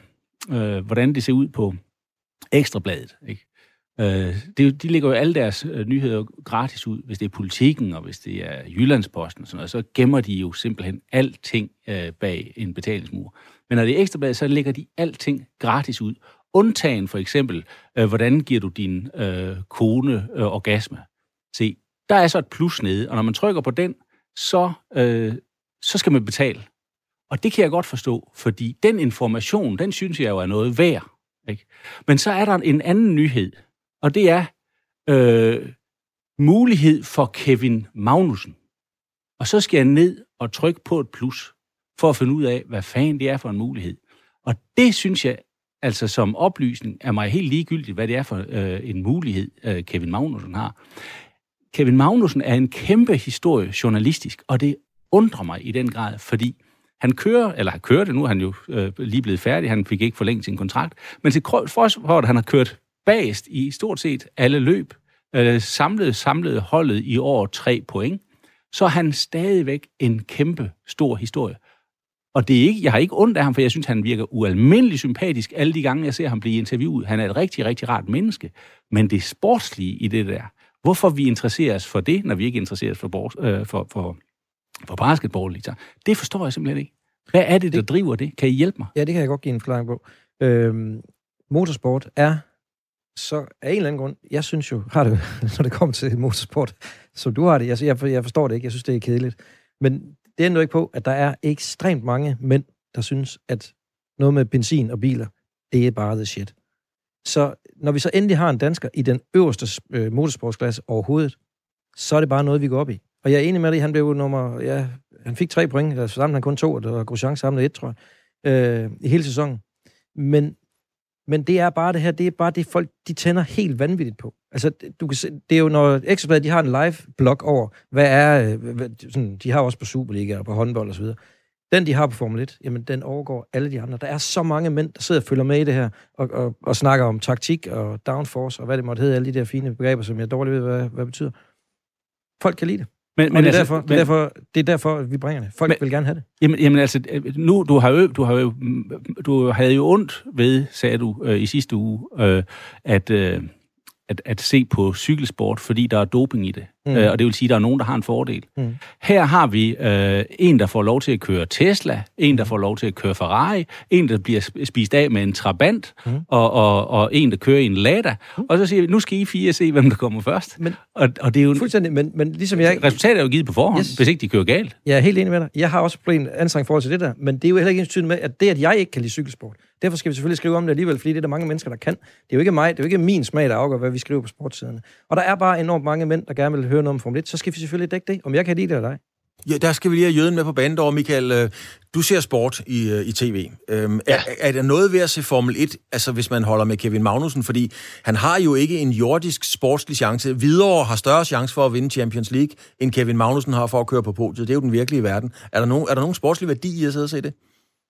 Speaker 5: øh, hvordan det ser ud på Ekstrabladet, ikke? Øh, det, de lægger jo alle deres øh, nyheder gratis ud, hvis det er politikken, og hvis det er Jyllandsposten og sådan noget, så gemmer de jo simpelthen alting øh, bag en betalingsmur. Men når det er ekstrabladet, så lægger de alting gratis ud. Undtagen for eksempel, øh, hvordan giver du din øh, kone øh, orgasme? Se, der er så et plus nede, og når man trykker på den, så, øh, så skal man betale. Og det kan jeg godt forstå, fordi den information, den synes jeg jo er noget værd. Ikke? Men så er der en anden nyhed, og det er øh, mulighed for Kevin Magnussen. Og så skal jeg ned og trykke på et plus, for at finde ud af, hvad fanden det er for en mulighed. Og det synes jeg, altså som oplysning, er mig helt ligegyldigt, hvad det er for øh, en mulighed, øh, Kevin Magnussen har. Kevin Magnussen er en kæmpe historie journalistisk, og det undrer mig i den grad, fordi han kører, eller har kørt det, nu er han jo øh, lige blevet færdig, han fik ikke forlænget sin kontrakt, men til for at han har kørt bagest i stort set alle løb, øh, samlet, samlet holdet i år tre point, så er han stadigvæk en kæmpe stor historie. Og det er ikke, jeg har ikke ondt af ham, for jeg synes, han virker ualmindelig sympatisk alle de gange, jeg ser ham blive interviewet. Han er et rigtig, rigtig rart menneske. Men det sportslige i det der, hvorfor vi interesserer os for det, når vi ikke interesserer os for, bors, øh, for, for, for basketball, liksom, det forstår jeg simpelthen ikke. Hvad er det, der driver det? Kan I hjælpe mig?
Speaker 4: Ja, det kan jeg godt give en forklaring på. Øhm, motorsport er så af en eller anden grund, jeg synes jo, har det, når det kommer til motorsport, som du har det, jeg, jeg forstår det ikke, jeg synes, det er kedeligt. Men det ændrer ikke på, at der er ekstremt mange mænd, der synes, at noget med benzin og biler, det er bare the shit. Så når vi så endelig har en dansker i den øverste øh, motorsportsklasse overhovedet, så er det bare noget, vi går op i. Og jeg er enig med dig, han blev nummer, ja, han fik tre point, eller sammen han kun to, og der var Grosjean samlet et, tror jeg, øh, i hele sæsonen. Men men det er bare det her, det er bare det, folk de tænder helt vanvittigt på. Altså, du kan se, det er jo, når Ekstrabladet, de har en live-blog over, hvad er, øh, hvad, sådan, de har også på Superliga og på håndbold og så videre. Den, de har på Formel 1, jamen, den overgår alle de andre. Der er så mange mænd, der sidder og følger med i det her, og, og, og snakker om taktik og downforce, og hvad det måtte hedde, alle de der fine begreber, som jeg dårligt ved, hvad, hvad betyder. Folk kan lide det. Men, men det, er altså, derfor, men, det, er derfor, det er derfor, vi bringer det. Folk men, vil gerne have det.
Speaker 5: Jamen, jamen altså, nu, du har jo, du har jo, du havde jo ondt ved, sagde du øh, i sidste uge, øh, at, øh, at, at se på cykelsport, fordi der er doping i det. Mm. Øh, og det vil sige, at der er nogen, der har en fordel. Mm. Her har vi øh, en, der får lov til at køre Tesla, en, der får lov til at køre Ferrari, en, der bliver spist af med en Trabant, mm. og, og, og en, der kører i en Lada. Mm. Og så siger vi, nu skal I fire se, hvem der kommer først. Men, og, og det er jo...
Speaker 4: Fuldstændig, men, men ligesom jeg...
Speaker 5: Resultatet er jo givet på forhånd, yes. hvis ikke de kører galt.
Speaker 4: Jeg er helt enig med dig. Jeg har også en anstrengt forhold til det der, men det er jo heller ikke ens med, at det, at jeg ikke kan lide cykelsport, Derfor skal vi selvfølgelig skrive om det alligevel, fordi det er der mange mennesker, der kan. Det er jo ikke mig, det er jo ikke min smag, der afgør, hvad vi skriver på sportsiderne. Og der er bare enormt mange mænd, der gerne vil høre noget om Formel 1, så skal vi selvfølgelig dække det, om jeg kan lide det eller ej.
Speaker 2: Ja, der skal vi lige have jøden med på banen over, Michael. Øh, du ser sport i, øh, i tv. Øhm, ja. er, er der noget ved at se Formel 1, altså hvis man holder med Kevin Magnussen? Fordi han har jo ikke en jordisk sportslig chance. Videre har større chance for at vinde Champions League, end Kevin Magnussen har for at køre på podiet. Det er jo den virkelige verden. Er der nogen, er der nogen sportslig værdi i at sidde og se det?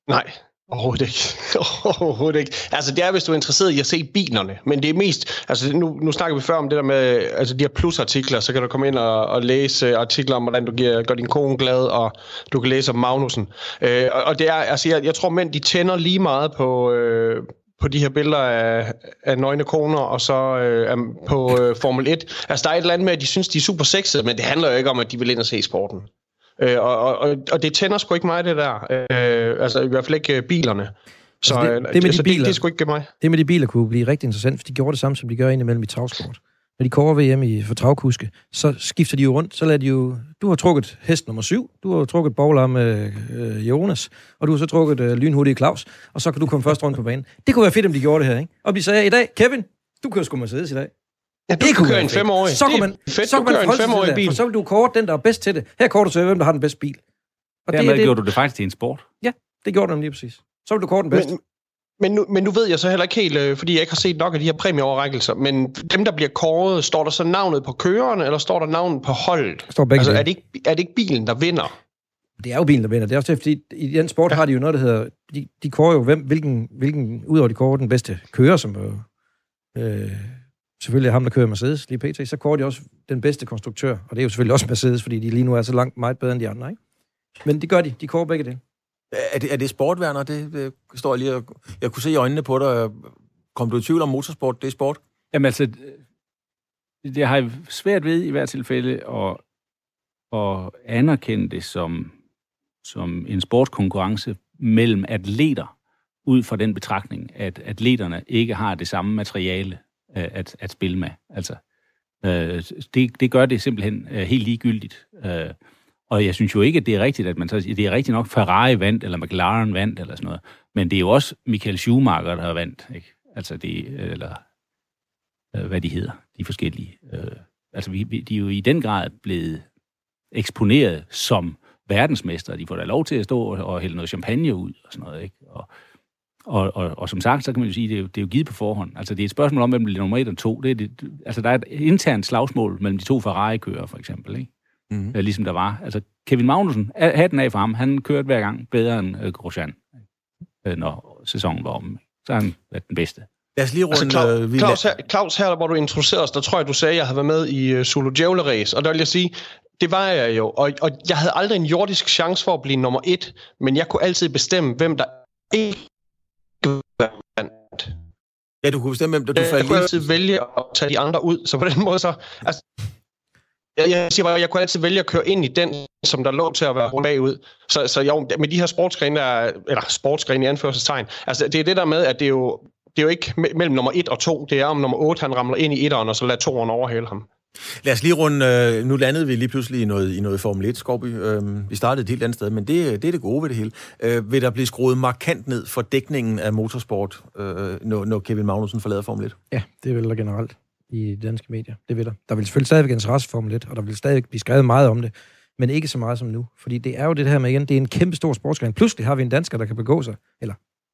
Speaker 3: Nej, Overhovedet ikke. Overhovedet ikke. Altså, det er, hvis du er interesseret i at se bilerne, men det er mest... Altså, nu, nu snakker vi før om det der med altså, de her plusartikler, så kan du komme ind og, og læse artikler om, hvordan du giver, gør din kone glad, og du kan læse om Magnussen. Øh, og, og det er, altså, jeg, jeg tror, mænd, de tænder lige meget på... Øh, på de her billeder af, af nøgne koner, og så øh, på øh, Formel 1. Altså, der er et eller andet med, at de synes, de er super sexede, men det handler jo ikke om, at de vil ind og se sporten. Øh, og, og, og det tænder sgu ikke mig, det der. Øh, altså i hvert fald ikke øh, bilerne. Så altså det, det, med de biler, det, det er sgu ikke mig.
Speaker 4: Det med de biler kunne blive rigtig interessant, for de gjorde det samme, som de gør indimellem i travsport. Når de kører VM i for travkuske, så skifter de jo rundt, så lader de jo... Du har trukket hest nummer syv, du har trukket bowler med øh, Jonas, og du har så trukket øh, lynhurtige Claus, og så kan du komme først rundt på banen. Det kunne være fedt, om de gjorde det her, ikke? Og de sagde i dag, Kevin, du kører sgu Mercedes i dag.
Speaker 3: Ja, du det kunne køre en femårig.
Speaker 4: Så kunne man,
Speaker 3: fedt,
Speaker 4: så kunne man
Speaker 3: en femårig bil.
Speaker 4: For så vil du kort den, der er bedst til det. Her korter du til, hvem der har den bedste bil.
Speaker 5: Og Dermed det, det, gjorde du det faktisk til en sport.
Speaker 4: Ja, det gjorde du lige præcis. Så vil du kort den bedste.
Speaker 3: Men, men nu, men nu ved jeg så heller ikke helt, øh, fordi jeg ikke har set nok af de her præmieoverrækkelser, men dem, der bliver kåret, står der så navnet på køreren, eller står der navnet på holdet?
Speaker 4: Står begge
Speaker 3: altså, er det, ikke, er det ikke bilen, der vinder?
Speaker 4: Det er jo bilen, der vinder. Det er også det, fordi i den sport ja. har de jo noget, der hedder... De, de kårer jo, hvem, hvilken, hvilken, udover de kårer den bedste kører, som jo, øh, selvfølgelig er ham, der kører Mercedes lige pt., så kårer de også den bedste konstruktør, og det er jo selvfølgelig også Mercedes, fordi de lige nu er så langt meget bedre end de andre, ikke? Men det gør de. De kårer begge det.
Speaker 2: Er det, er det sportværner? Det, det står lige og, Jeg kunne se i øjnene på dig. Kom du i tvivl om motorsport? Det er sport?
Speaker 5: Jamen altså, det har jeg svært ved i hvert tilfælde at, at anerkende det som, som en sportskonkurrence mellem atleter, ud fra den betragtning, at atleterne ikke har det samme materiale øh, at, at spille med. Altså, øh, det, det gør det simpelthen øh, helt ligegyldigt. Øh, og jeg synes jo ikke, at det er rigtigt, at man så, det er rigtigt nok Ferrari vandt, eller McLaren vandt, eller sådan noget. Men det er jo også Michael Schumacher, der har vandt, ikke? Altså det, øh, eller øh, hvad de hedder, de forskellige. Øh, altså vi, vi, de er jo i den grad blevet eksponeret som verdensmester. De får da lov til at stå og, og hælde noget champagne ud og sådan noget, ikke? Og, og, og, og som sagt, så kan man jo sige, at det er jo, det er jo givet på forhånd. Altså, det er et spørgsmål om, hvem bliver nummer et og to. Det er det, altså, der er et internt slagsmål mellem de to Ferrari-kører, for eksempel, ikke? mm. øh, ligesom der var. Altså, Kevin Magnussen, hatten af for ham, han kørte hver gang bedre end øh, Grosjean, øh, når sæsonen var om. Så har han været den bedste.
Speaker 2: Lad os lige runde...
Speaker 3: Altså, Claus, øh, Claus, her, Claus, her, hvor du introducerede os, der tror jeg, du sagde, at jeg havde været med i uh, Solo Djævle Race, og der vil jeg sige, det var jeg jo, og, og jeg havde aldrig en jordisk chance for at blive nummer et, men jeg kunne altid bestemme, hvem der ikke vandt.
Speaker 2: Ja, du kunne bestemme, hvem der du
Speaker 3: faldt Jeg kunne altid vælge at tage de andre ud, så på den måde så... Altså, jeg, jeg siger bare, jeg kunne altid vælge at køre ind i den, som der lå til at være bagud. Så, så jo, med de her sportsgrene, der, eller sportsgrene i anførselstegn, altså det er det der med, at det er jo, det er jo ikke mellem nummer 1 og 2, det er om nummer 8, han ramler ind i etteren, og så lader toeren overhale ham.
Speaker 2: Lad os lige runde, øh, nu landede vi lige pludselig i noget, i noget Formel 1, Skorby. Øh, vi startede et helt andet sted, men det, det er det gode ved det hele. Øh, vil der blive skruet markant ned for dækningen af motorsport, øh, når, når Kevin Magnussen forlader Formel 1?
Speaker 4: Ja, det vil der generelt i danske medier. Det vil der. Der vil selvfølgelig stadigvæk interesse for Formel 1, og der vil stadig blive skrevet meget om det, men ikke så meget som nu. Fordi det er jo det her med igen, det er en kæmpe stor sportsgren. Pludselig har vi en dansker, der kan begå sig, eller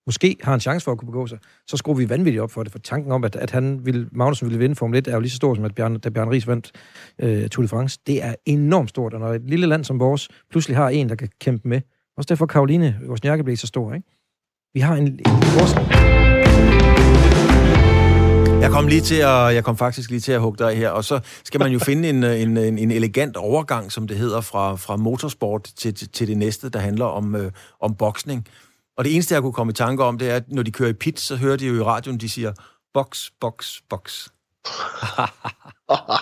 Speaker 4: måske har en chance for at kunne begå sig, så skruer vi vanvittigt op for det. For tanken om, at, at han vil, Magnussen ville vinde Formel 1, er jo lige så stor som at Bjørn, da Bjørn Ries vandt øh, Tour de France. Det er enormt stort, og når et lille land som vores pludselig har en, der kan kæmpe med, også derfor Karoline Wozniacki blev så stor, ikke? Vi har en, en
Speaker 2: jeg kom lige til at, jeg kom faktisk lige til at hugge dig her, og så skal man jo finde en, øh, en, en, en elegant overgang, som det hedder, fra, fra motorsport til, til, til det næste, der handler om, øh, om boksning. Og det eneste, jeg kunne komme i tanke om, det er, at når de kører i pit, så hører de jo i radioen, de siger, box, box, box.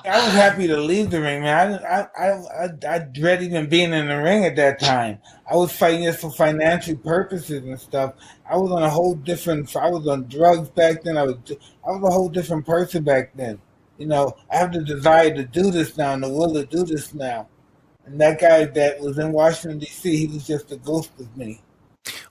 Speaker 8: I was happy to leave the ring, man. I, I, I, I dread even being in the ring at that time. I was fighting this for financial purposes and stuff. I was on a whole different. I was on drugs back then. I was, I was a whole different person back then. You know, I have the desire to do this now and the will to do this now. And that guy that was in Washington D.C., he was just a ghost of me.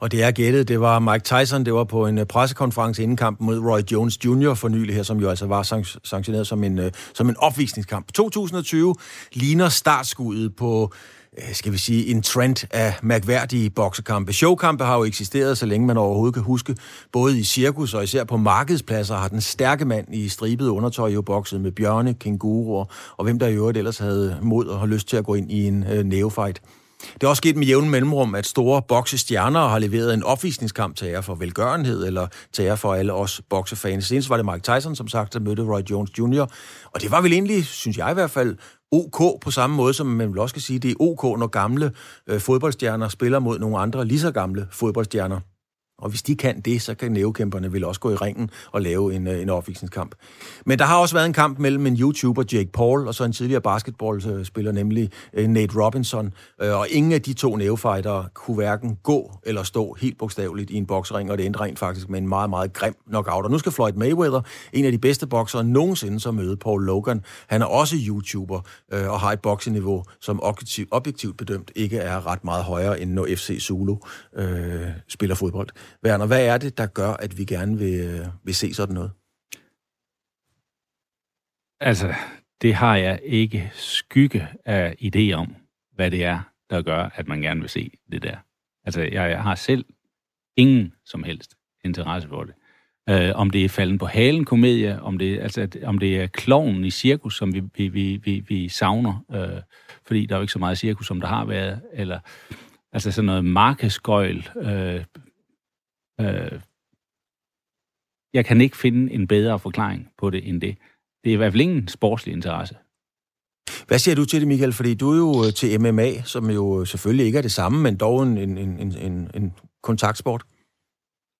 Speaker 2: Og det er gættet, det var Mike Tyson, det var på en øh, pressekonference inden kampen mod Roy Jones Jr. for nylig her, som jo altså var sanktioneret som en, øh, som en opvisningskamp. 2020 ligner startskuddet på øh, skal vi sige, en trend af mærkværdige boksekampe. Showkampe har jo eksisteret, så længe man overhovedet kan huske. Både i cirkus og især på markedspladser har den stærke mand i stribet undertøj jo bokset med bjørne, kænguruer og hvem der i øvrigt ellers havde mod og har lyst til at gå ind i en øh, neofight. Det er også sket med jævn mellemrum, at store boksestjerner har leveret en opvisningskamp til ære for velgørenhed, eller til ære for alle os boksefans. Senest var det Mike Tyson, som sagt, der mødte Roy Jones Jr., og det var vel egentlig, synes jeg i hvert fald, OK på samme måde, som man vil også kan sige, det er OK, når gamle øh, fodboldstjerner spiller mod nogle andre lige så gamle fodboldstjerner. Og hvis de kan det, så kan nævekæmperne vel også gå i ringen og lave en, øh, en opvisningskamp. Men der har også været en kamp mellem en YouTuber, Jake Paul, og så en tidligere basketballspiller, nemlig øh, Nate Robinson. Øh, og ingen af de to nævefightere kunne hverken gå eller stå helt bogstaveligt i en boksering, og det endte rent faktisk med en meget, meget grim knockout. Og nu skal Floyd Mayweather, en af de bedste boksere nogensinde, så møde Paul Logan. Han er også YouTuber og har et bokseniveau, som objektivt, objektivt bedømt ikke er ret meget højere, end når FC Zulu øh, spiller fodbold. Werner, hvad er det, der gør, at vi gerne vil, øh, vil se sådan noget?
Speaker 5: Altså, det har jeg ikke skygge af idé om, hvad det er, der gør, at man gerne vil se det der. Altså, jeg har selv ingen som helst interesse for det. Uh, om det er falden på halen komedie, om det, altså, om det er kloven i cirkus, som vi, vi, vi, vi, vi savner, uh, fordi der er jo ikke så meget cirkus, som der har været, eller altså sådan noget markedsgøjl, Uh, Øh, jeg kan ikke finde en bedre forklaring på det end det. Det er i hvert fald ingen sportslig interesse.
Speaker 2: Hvad siger du til det, Michael? Fordi du er jo øh, til MMA, som jo øh, selvfølgelig ikke er det samme, men dog en, en, en, en, en kontaktsport.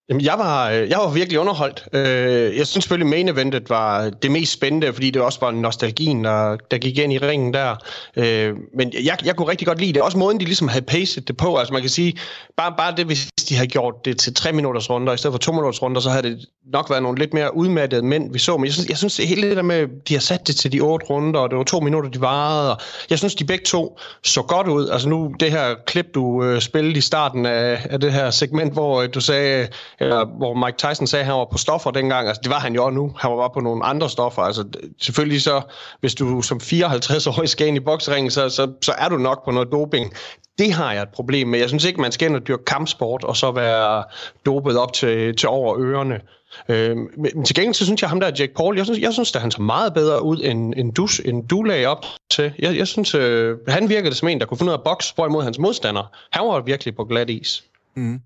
Speaker 3: Jamen, jeg var, øh, jeg var virkelig underholdt. Øh, jeg synes selvfølgelig, main eventet var det mest spændende, fordi det også var nostalgien, der, der gik ind i ringen der. Øh, men jeg, jeg kunne rigtig godt lide det. Også måden, de ligesom havde paced det på. Altså man kan sige, bare, bare det, hvis de havde gjort det til tre minutters runder, i stedet for to minutters runder, så havde det nok været nogle lidt mere udmattede mænd, vi så. Men jeg synes, jeg synes hele det der med, de har sat det til de otte runder, og det var to minutter, de varede. Og jeg synes, de begge to så godt ud. Altså nu, det her klip, du øh, spillede i starten af, af det her segment, hvor øh, du sagde, eller hvor Mike Tyson sagde, at han var på stoffer dengang. Altså, det var han jo nu. Han var bare på nogle andre stoffer. Altså, selvfølgelig så, hvis du som 54-årig skal ind i bokseringen, så, så, så er du nok på noget doping. Det har jeg et problem med. Jeg synes ikke, man skal ind og dyrke kampsport, og så være dopet op til, til over ørerne. Øh, men til gengæld så synes jeg, ham der Jack Paul, jeg synes, jeg synes at han så meget bedre ud, end, end, du, end du lagde op til. Jeg, jeg synes, øh, han virkede som en, der kunne finde ud af at bokse, hvorimod hans modstander, han var virkelig på glat is.
Speaker 2: Mm.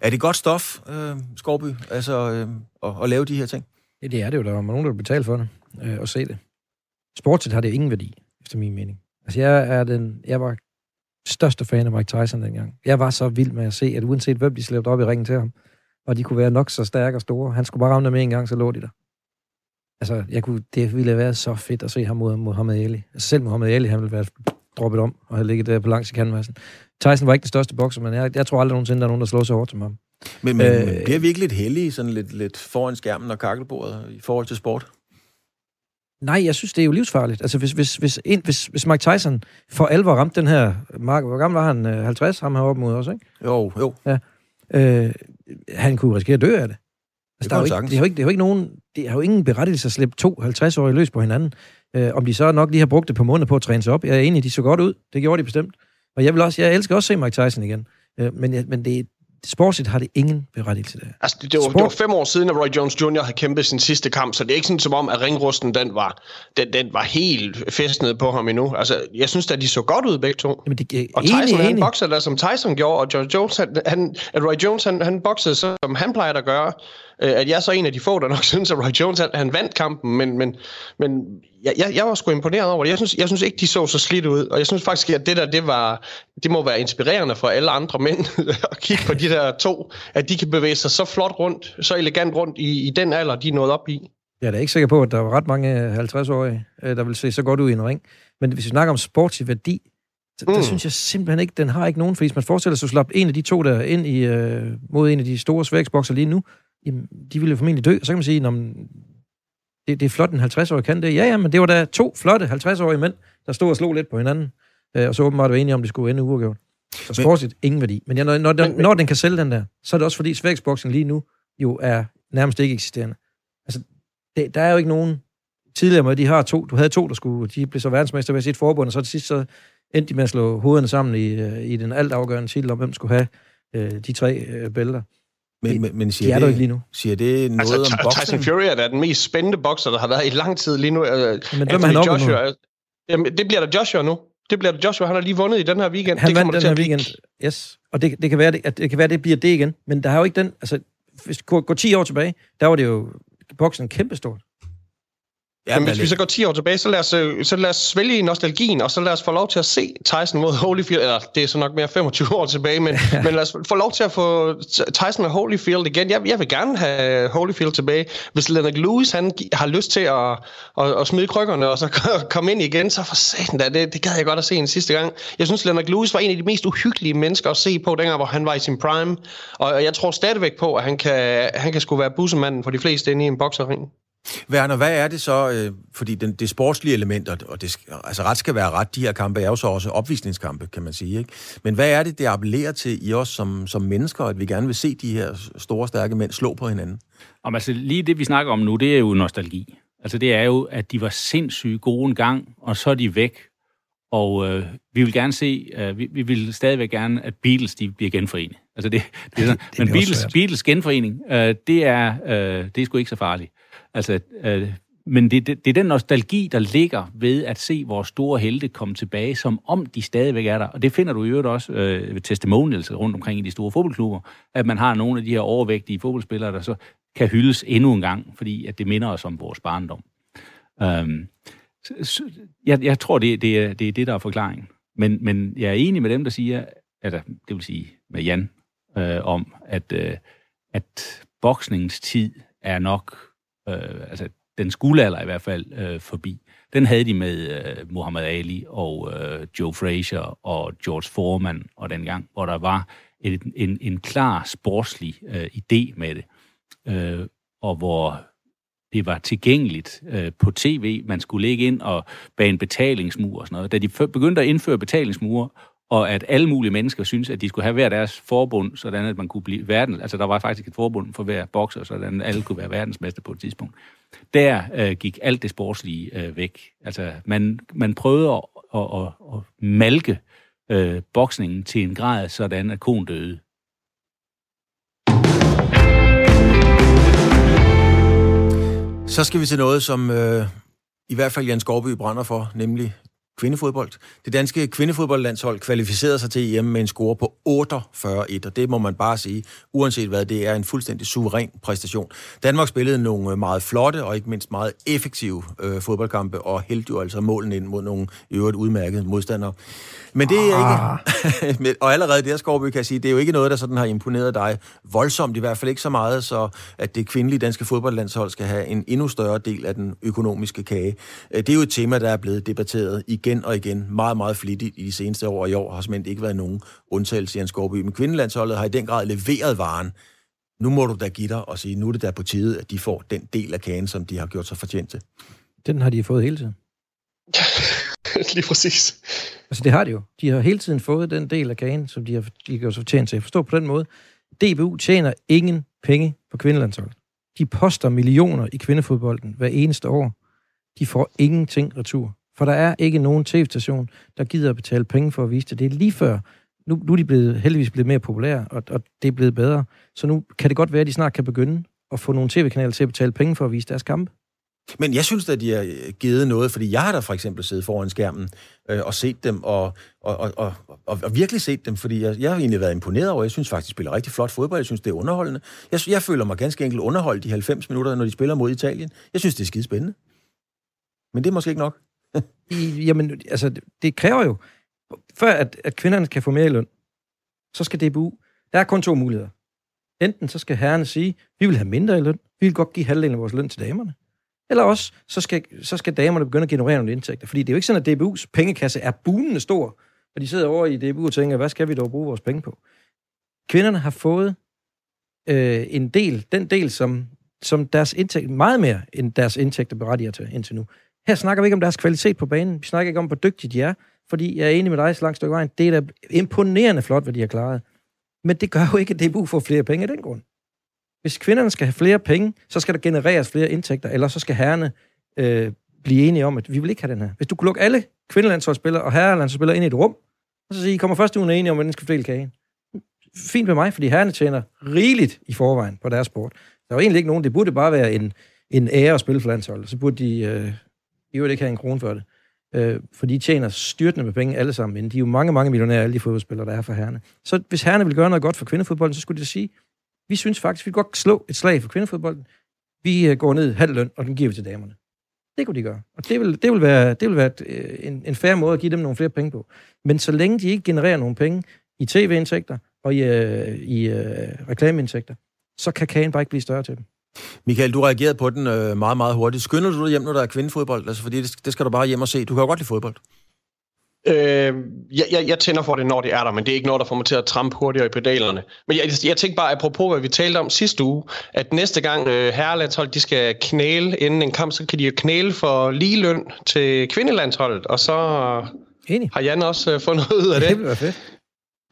Speaker 2: Er det godt stof, øh, Skorby, altså øh, at, at lave de her ting?
Speaker 4: Ja, det er det jo. Der er nogen, der vil betale for det øh, og se det. Sportsligt har det ingen værdi, efter min mening. Altså, jeg, er den, jeg var største fan af Mike Tyson dengang. Jeg var så vild med at se, at uanset hvem de slæbte op i ringen til ham, og de kunne være nok så stærke og store, han skulle bare ramme dem en gang, så lå de der. Altså, jeg kunne, det ville have været så fedt at se ham mod Muhammad Ali. Altså, selv Muhammad Ali, han ville være droppet om og have ligget der på langs i kanvassen. Tyson var ikke den største bokser, men jeg, jeg tror aldrig nogensinde, der er nogen, der slår så hårdt som ham.
Speaker 2: Men, men øh, bliver vi ikke lidt heldige, sådan lidt, lidt foran skærmen og kakkelbordet i forhold til sport?
Speaker 4: Nej, jeg synes, det er jo livsfarligt. Altså, hvis, hvis, hvis, en, hvis, hvis Mike Tyson for alvor ramte den her... Mark, hvor gammel var han? 50? Øh, ham heroppe mod os, ikke?
Speaker 2: Jo, jo.
Speaker 4: Ja. Øh, han kunne risikere at dø af det. Altså, det, der er jo ikke, det, er jo ikke, det er jo ikke nogen... Det er jo ingen berettigelse at slippe to 50-årige løs på hinanden. Øh, om de så nok lige har brugt det på måneder på at træne sig op. Jeg er enig, de så godt ud. Det gjorde de bestemt. Og jeg, vil også, jeg elsker også at se Mike Tyson igen. Øh, men, men det, sportsligt har det ingen berettigelse
Speaker 3: der. Altså, det, det, var, Sport... det var fem år siden, at Roy Jones Jr. havde kæmpet sin sidste kamp, så det er ikke sådan som om, at ringrusten den var, den, den var helt festnet på ham endnu. Altså, jeg synes at de så godt ud begge to.
Speaker 4: Jamen, det,
Speaker 3: og Tyson, enig, han enig. boxede der, som Tyson gjorde, og George Jones, han, han, at Roy Jones, han, han boxede, som han plejer at gøre. Øh, at jeg er så en af de få, der nok synes, at Roy Jones han, han vandt kampen, men, men, men jeg, jeg, jeg var sgu imponeret over det. Jeg synes, jeg synes ikke, de så så slidt ud, og jeg synes faktisk, at det der, det, var, det må være inspirerende for alle andre mænd at kigge på de der to, at de kan bevæge sig så flot rundt, så elegant rundt i, i den alder, de er nået op i.
Speaker 4: Jeg er da ikke sikker på, at der var ret mange 50-årige, øh, der vil se så godt ud i en ring. Men hvis vi snakker om sportslig værdi, så, mm. der synes jeg simpelthen ikke, den har ikke nogen, fordi hvis man forestiller sig at slappe en af de to der ind i, øh, mod en af de store svægsbokser lige nu, jamen, de ville jo formentlig dø. Og så kan man sige, det, det er flot, en 50-årig kan det. Ja, ja, men det var da to flotte 50-årige mænd, der stod og slog lidt på hinanden. Øh, og så åbenbart var enige om, det skulle ende uafgjort. Så sportsligt, ingen værdi. Men ja, når, når, den, når den kan sælge den der, så er det også fordi svægsboksing lige nu jo er nærmest ikke eksisterende. Altså, det, der er jo ikke nogen tidligere med, de har to, du havde to, der skulle, de blev så verdensmester ved sit forbund, og så til sidst så endte de med at slå hovederne sammen i, øh, i den altafgørende titel om, hvem skulle have øh, de tre øh, bælter.
Speaker 2: Men, men, men siger,
Speaker 4: de er det, ikke lige nu.
Speaker 2: siger det noget altså, om boksning?
Speaker 3: Tyson Fury er den mest spændende bokser, der har været i lang tid lige nu.
Speaker 4: Øh, men hvem er han Joshua, nu?
Speaker 3: Jamen, det bliver der Joshua nu. Det bliver der Joshua. Han har lige vundet i den her weekend.
Speaker 4: Han
Speaker 3: det
Speaker 4: vandt den her weekend, yes. Og det, det, kan være, det, at det kan være, det bliver det igen. Men der har jo ikke den... Altså, hvis du går 10 år tilbage, der var det jo boksen kæmpestort.
Speaker 3: Ja, men hvis vi så går 10 år tilbage, så lad, os, øh, så lad os svælge i nostalgien, og så lad os få lov til at se Tyson mod Holyfield, eller det er så nok mere 25 år tilbage, men, men lad os få lov til at få Tyson og Holyfield igen. Jeg, jeg vil gerne have Holyfield tilbage. Hvis Leonard Lewis han har lyst til at, at, at smide krykkerne og så komme ind igen, så for satan da, det, det gad jeg godt at se en sidste gang. Jeg synes, Leonard Lewis var en af de mest uhyggelige mennesker at se på, dengang hvor han var i sin prime, og jeg tror stadigvæk på, at han kan, han kan skulle være bussemanden for de fleste inde i en boksering.
Speaker 2: Werner, hvad er det så, øh, fordi den, det sportslige element, og det, altså ret skal være ret, de her kampe er jo så også opvisningskampe, kan man sige, ikke? Men hvad er det, det appellerer til i os som, som mennesker, at vi gerne vil se de her store, stærke mænd slå på hinanden?
Speaker 5: Om, altså, lige det, vi snakker om nu, det er jo nostalgi. Altså det er jo, at de var sindssygt gode en gang, og så er de væk. Og øh, vi vil gerne se, øh, vi, vi vil stadigvæk gerne, at Beatles de bliver genforenet. Altså det, det er sådan, det men Beatles, Beatles genforening, øh, det, er, øh, det er sgu ikke så farligt. Altså, øh, men det, det, det er den nostalgi, der ligger ved at se vores store helte komme tilbage, som om de stadigvæk er der. Og det finder du i øvrigt også øh, ved testimonials rundt omkring i de store fodboldklubber, at man har nogle af de her overvægtige fodboldspillere, der så kan hyldes endnu en gang, fordi at det minder os om vores barndom. Øhm, jeg, jeg tror, det, det, er, det er det, der er forklaringen. Men, men jeg er enig med dem, der siger, altså, det vil sige med Jan, øh, om, at, øh, at boksningens tid er nok, øh, altså den skuldalder i hvert fald, øh, forbi. Den havde de med øh, Muhammad Ali og øh, Joe Frazier og George Foreman og den gang, hvor der var en, en, en klar sportslig øh, idé med det, øh, og hvor det var tilgængeligt øh, på tv. Man skulle ligge ind og bane betalingsmur og sådan noget. Da de begyndte at indføre betalingsmure, og at alle mulige mennesker synes, at de skulle have hver deres forbund, sådan at man kunne blive verden. Altså, der var faktisk et forbund for hver bokser, sådan at alle kunne være verdensmester på et tidspunkt. Der øh, gik alt det sportslige øh, væk. Altså, man, man prøvede at, at, at, at malke øh, boksningen til en grad, sådan at konen døde.
Speaker 2: Så skal vi til noget, som øh, i hvert fald Jens Gårdby brænder for, nemlig kvindefodbold. Det danske kvindefodboldlandshold kvalificerede sig til EM med en score på 48-1, og det må man bare sige, uanset hvad, det er en fuldstændig suveræn præstation. Danmark spillede nogle øh, meget flotte og ikke mindst meget effektive øh, fodboldkampe, og hældte jo altså målen ind mod nogle i øvrigt udmærkede modstandere. Men det er ah. ikke... og allerede det, Skorby kan sige, det er jo ikke noget, der sådan har imponeret dig voldsomt, i hvert fald ikke så meget, så at det kvindelige danske fodboldlandshold skal have en endnu større del af den økonomiske kage. Øh, det er jo et tema, der er blevet debatteret igen og igen, meget, meget flittigt i de seneste år, og i år har simpelthen ikke været nogen undtagelse i en Skorby. Men kvindelandsholdet har i den grad leveret varen. Nu må du da give dig og sige, nu er det da på tide, at de får den del af kagen, som de har gjort sig fortjent til.
Speaker 4: Den har de fået hele tiden.
Speaker 3: Lige præcis.
Speaker 4: Altså, det har de jo. De har hele tiden fået den del af kagen, som de har, de gjort sig fortjent til. Forstå på den måde. DBU tjener ingen penge på kvindelandsholdet. De poster millioner i kvindefodbolden hver eneste år. De får ingenting retur. For der er ikke nogen tv-station, der gider at betale penge for at vise det. Det er lige før. Nu, nu er de blevet, heldigvis blevet mere populære, og, og det er blevet bedre. Så nu kan det godt være, at de snart kan begynde at få nogle tv-kanaler til at betale penge for at vise deres kampe.
Speaker 2: Men jeg synes at de har øh, givet noget, fordi jeg har da for eksempel siddet foran skærmen øh, og set dem, og, og, og, og, og, og virkelig set dem, fordi jeg, jeg har egentlig været imponeret over, jeg synes faktisk, de spiller rigtig flot fodbold, jeg synes, det er underholdende. Jeg, jeg føler mig ganske enkelt underholdt de 90 minutter, når de spiller mod Italien. Jeg synes, det er skide spændende. Men det er måske ikke nok.
Speaker 4: I, jamen, altså, det kræver jo, før at, at kvinderne kan få mere i løn, så skal DBU, der er kun to muligheder. Enten så skal herrerne sige, vi vil have mindre i løn, vi vil godt give halvdelen af vores løn til damerne. Eller også, så skal, så skal damerne begynde at generere nogle indtægter. Fordi det er jo ikke sådan, at DBU's pengekasse er bunende stor, og de sidder over i DBU og tænker, hvad skal vi dog bruge vores penge på? Kvinderne har fået øh, en del, den del, som, som deres indtægt, meget mere end deres indtægter berettiger til indtil nu. Her snakker vi ikke om deres kvalitet på banen. Vi snakker ikke om, hvor dygtige de er, fordi jeg er enig med dig så langt stykke vejen. Det er da imponerende flot, hvad de har klaret. Men det gør jo ikke, at DBU får flere penge af den grund. Hvis kvinderne skal have flere penge, så skal der genereres flere indtægter, eller så skal herrerne øh, blive enige om, at vi vil ikke have den her. Hvis du kunne lukke alle kvindelandsholdsspillere og herrelandsholdsspillere ind i et rum, og så sige, I kommer først ugen enige om, hvordan den skal fordele kagen. Fint med mig, fordi herrerne tjener rigeligt i forvejen på deres sport. Der er jo egentlig ikke nogen, det burde bare være en, en ære at spille for landsholdet. Så burde de øh, i øvrigt ikke have en krone for det. Øh, for de tjener styrtende med penge alle sammen, men de er jo mange, mange millionærer, alle de fodboldspillere, der er for herrerne. Så hvis herrerne vil gøre noget godt for kvindefodbolden, så skulle de sige, vi synes faktisk, vi kan godt slå et slag for kvindefodbolden. Vi øh, går ned halv løn, og den giver vi til damerne. Det kunne de gøre. Og det vil, det vil være, det vil være et, øh, en, en færre måde at give dem nogle flere penge på. Men så længe de ikke genererer nogle penge i tv-indtægter og i, øh, i øh, reklameindtægter, så kan kagen bare ikke blive større til dem.
Speaker 2: Michael, du reagerede på den øh, meget, meget hurtigt. Skynder du dig hjem, når der er kvindefodbold? Altså, fordi det, det skal du bare hjem og se. Du kan jo godt lide fodbold.
Speaker 3: Øh, jeg, jeg, jeg tænder for det, når det er der, men det er ikke noget, der får mig til at trampe hurtigere i pedalerne. Men jeg, jeg tænker bare, apropos hvad vi talte om sidste uge, at næste gang øh, herrelandsholdet de skal knæle inden en kamp, så kan de jo knæle for lige løn til kvindelandsholdet, og så
Speaker 4: Enig.
Speaker 3: har Jan også øh, fundet ud af det.
Speaker 4: Det bliver fedt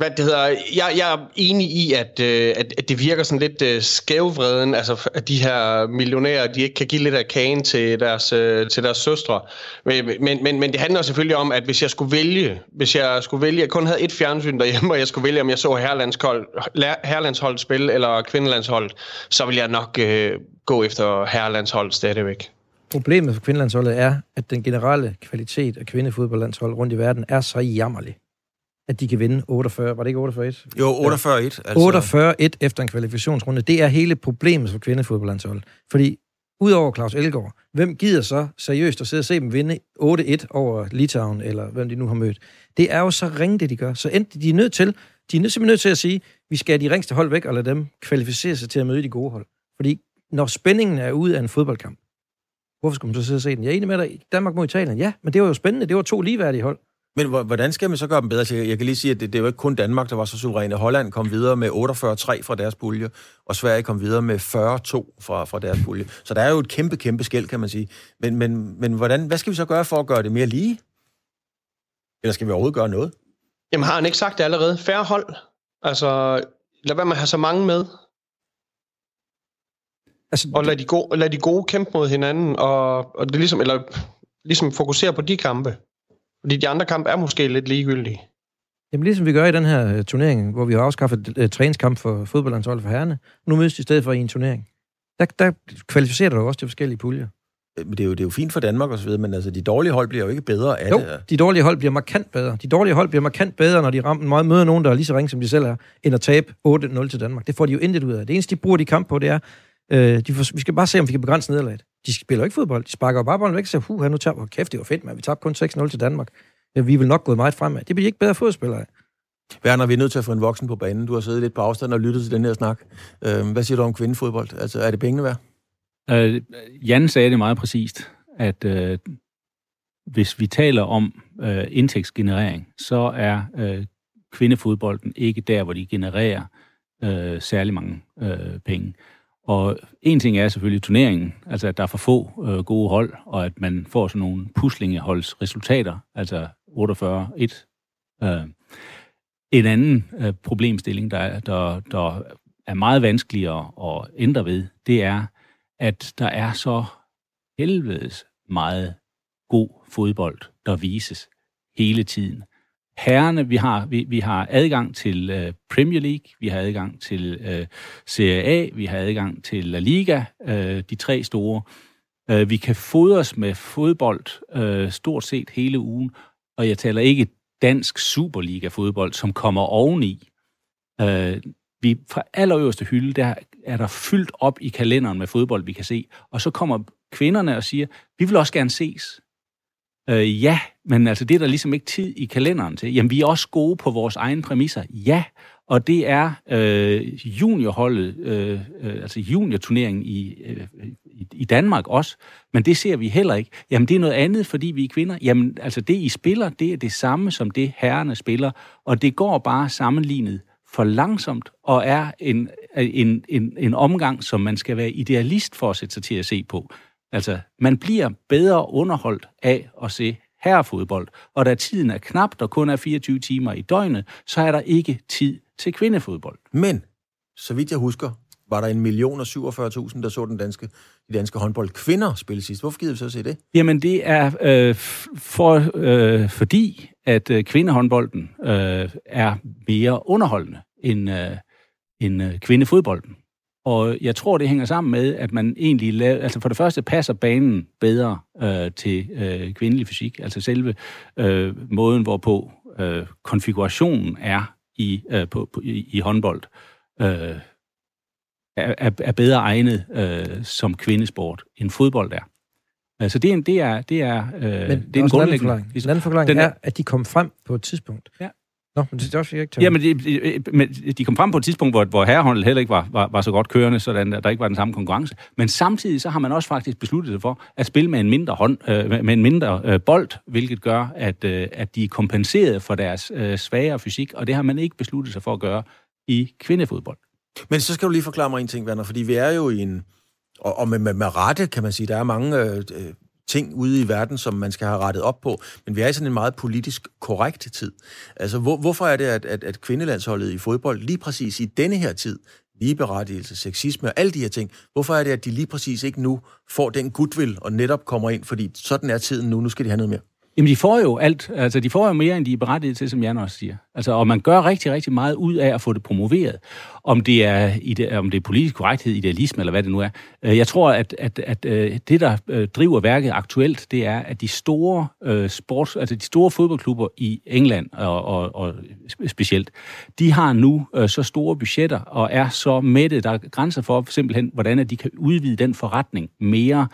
Speaker 3: hvad det hedder, jeg, jeg er enig i, at, øh, at, at det virker sådan lidt øh, skævvreden, altså at de her millionærer, de ikke kan give lidt af kagen til deres, øh, til deres søstre. Men, men, men, men det handler selvfølgelig om, at hvis jeg skulle vælge, hvis jeg skulle vælge, jeg kun havde et fjernsyn derhjemme, og jeg skulle vælge, om jeg så herrelandshold, herrelandshold spil eller kvindelandshold, så vil jeg nok øh, gå efter herrelandsholdet stadigvæk.
Speaker 4: Problemet for kvindelandsholdet er, at den generelle kvalitet af kvindefodboldlandshold rundt i verden er så jammerlig at de kan vinde 48. Var det ikke 48-1?
Speaker 2: Jo, 48-1.
Speaker 4: Altså. 48-1 efter en kvalifikationsrunde. Det er hele problemet for kvindefodboldlandsholdet. Fordi udover Claus Elgaard, hvem gider så seriøst at sidde og se dem vinde 8-1 over Litauen, eller hvem de nu har mødt? Det er jo så ringe, det de gør. Så enten de er nødt til, de er simpelthen nødt til at sige, vi skal have de ringste hold væk og lade dem kvalificere sig til at møde de gode hold. Fordi når spændingen er ude af en fodboldkamp, hvorfor skulle man så sidde og se den? Jeg er enig med dig, Danmark mod Italien, ja, men det var jo spændende. Det var to ligeværdige hold.
Speaker 2: Men hvordan skal man så gøre dem bedre? Jeg kan lige sige, at det, det er jo ikke kun Danmark, der var så suveræne. Holland kom videre med 48-3 fra deres pulje, og Sverige kom videre med 40-2 fra, fra deres pulje. Så der er jo et kæmpe, kæmpe skæld, kan man sige. Men, men, men hvordan, hvad skal vi så gøre for at gøre det mere lige? Eller skal vi overhovedet gøre noget?
Speaker 3: Jamen har han ikke sagt det allerede? Færre hold. Altså, lad være med at have så mange med. Altså, og lad de, gode, lad de gode kæmpe mod hinanden, og, og det ligesom, eller ligesom fokusere på de kampe. Fordi de andre kampe er måske lidt ligegyldige.
Speaker 4: Jamen ligesom vi gør i den her uh, turnering, hvor vi har afskaffet uh, træningskamp for fodboldlandsholdet for herrene. Nu mødes de i stedet for i en turnering. Der, der kvalificerer du også til forskellige puljer.
Speaker 2: Øh, men det er, jo, det er jo fint for Danmark og så videre, men altså, de dårlige hold bliver jo ikke bedre af
Speaker 4: jo,
Speaker 2: det.
Speaker 4: de dårlige hold bliver markant bedre. De dårlige hold bliver markant bedre, når de rammer, møder nogen, der er lige så ringe, som de selv er, end at tabe 8-0 til Danmark. Det får de jo intet ud af. Det eneste, de bruger de kamp på, det er, øh, de får, vi skal bare se, om vi kan begrænse nederlaget. De spiller ikke fodbold. De sparker bare bolden væk og siger, huh, nu tager vi kæft, det var fedt, men vi tabte kun 6-0 til Danmark vi vil nok gå meget fremad. Det bliver ikke bedre fodspillere af.
Speaker 2: Werner, vi er nødt til at få en voksen på banen. Du har siddet lidt på afstand og lyttet til den her snak. Øh, hvad siger du om kvindefodbold? Altså, er det pengene værd?
Speaker 5: Øh, Jan sagde det meget præcist, at øh, hvis vi taler om øh, indtægtsgenerering, så er øh, kvindefodbolden ikke der, hvor de genererer øh, særlig mange øh, penge. Og en ting er selvfølgelig turneringen, altså at der er for få øh, gode hold, og at man får sådan nogle puslingeholdsresultater, altså 48-1. Øh. En anden øh, problemstilling, der, der, der er meget vanskeligere at ændre ved, det er, at der er så helvedes meget god fodbold, der vises hele tiden herrene, vi har, vi, vi har adgang til øh, Premier League, vi har adgang til øh, Serie A, vi har adgang til La Liga, øh, de tre store. Øh, vi kan fodres med fodbold øh, stort set hele ugen, og jeg taler ikke dansk Superliga-fodbold, som kommer oveni. Øh, vi fra allerøverste hylde, der er der fyldt op i kalenderen med fodbold, vi kan se. Og så kommer kvinderne og siger, vi vil også gerne ses. Øh, ja, men altså det er der ligesom ikke tid i kalenderen til. Jamen, vi er også gode på vores egne præmisser. Ja, og det er øh, juniorholdet, øh, øh, altså juniorturneringen i, øh, i, i Danmark også, men det ser vi heller ikke. Jamen, det er noget andet, fordi vi er kvinder. Jamen, altså det, I spiller, det er det samme som det, herrerne spiller, og det går bare sammenlignet for langsomt, og er en, en, en, en omgang, som man skal være idealist for at sætte sig til at se på. Altså, man bliver bedre underholdt af at se herrefodbold, og da tiden er knap, der kun er 24 timer i døgnet, så er der ikke tid til kvindefodbold.
Speaker 2: Men, så vidt jeg husker, var der en million og 47.000, der så den danske, de danske håndbold kvinder spille sidst. Hvorfor gider vi så se det?
Speaker 5: Jamen, det er øh, for, øh, fordi, at øh, kvindehåndbolden øh, er mere underholdende end, øh, end øh, kvindefodbolden. Og jeg tror, det hænger sammen med, at man egentlig laver, altså for det første passer banen bedre øh, til øh, kvindelig fysik, altså selve øh, måden, hvorpå øh, konfigurationen er i, øh, på, på, i, i håndbold, øh, er, er bedre egnet øh, som kvindesport, end fodbold er. Altså det er en, det er, det er, øh, Men det er en grundlæggende...
Speaker 4: forklaring. Den anden forklaring den er, er, at de kom frem på et tidspunkt. Ja. Nå, men det er også ikke
Speaker 5: Ja, men de, men de kom frem på et tidspunkt, hvor, hvor herreholdet heller ikke var, var, var så godt kørende, så der ikke var den samme konkurrence. Men samtidig så har man også faktisk besluttet sig for at spille med en mindre, hånd, øh, med en mindre øh, bold, hvilket gør, at, øh, at de er kompenseret for deres øh, svagere fysik, og det har man ikke besluttet sig for at gøre i kvindefodbold.
Speaker 2: Men så skal du lige forklare mig en ting, Werner, fordi vi er jo i en... Og, og med, med, med rette, kan man sige, der er mange... Øh, ting ude i verden, som man skal have rettet op på, men vi er i sådan en meget politisk korrekt tid. Altså, hvor, hvorfor er det, at, at, at kvindelandsholdet i fodbold lige præcis i denne her tid, ligeberettigelse, sexisme og alle de her ting, hvorfor er det, at de lige præcis ikke nu får den goodwill og netop kommer ind, fordi sådan er tiden nu, nu skal de have noget mere?
Speaker 5: Jamen, de får jo alt. Altså, de får jo mere, end de er berettiget til, som Jan også siger. Altså, og man gør rigtig, rigtig meget ud af at få det promoveret. Om det er, ide, om det er politisk korrekthed, idealisme, eller hvad det nu er. Øh, jeg tror, at, at, at øh, det, der øh, driver værket aktuelt, det er, at de store sports, altså de store fodboldklubber i England, og, og, og specielt, de har nu så store budgetter, og er så mætte, der er grænser for simpelthen, hvordan de kan udvide den forretning mere,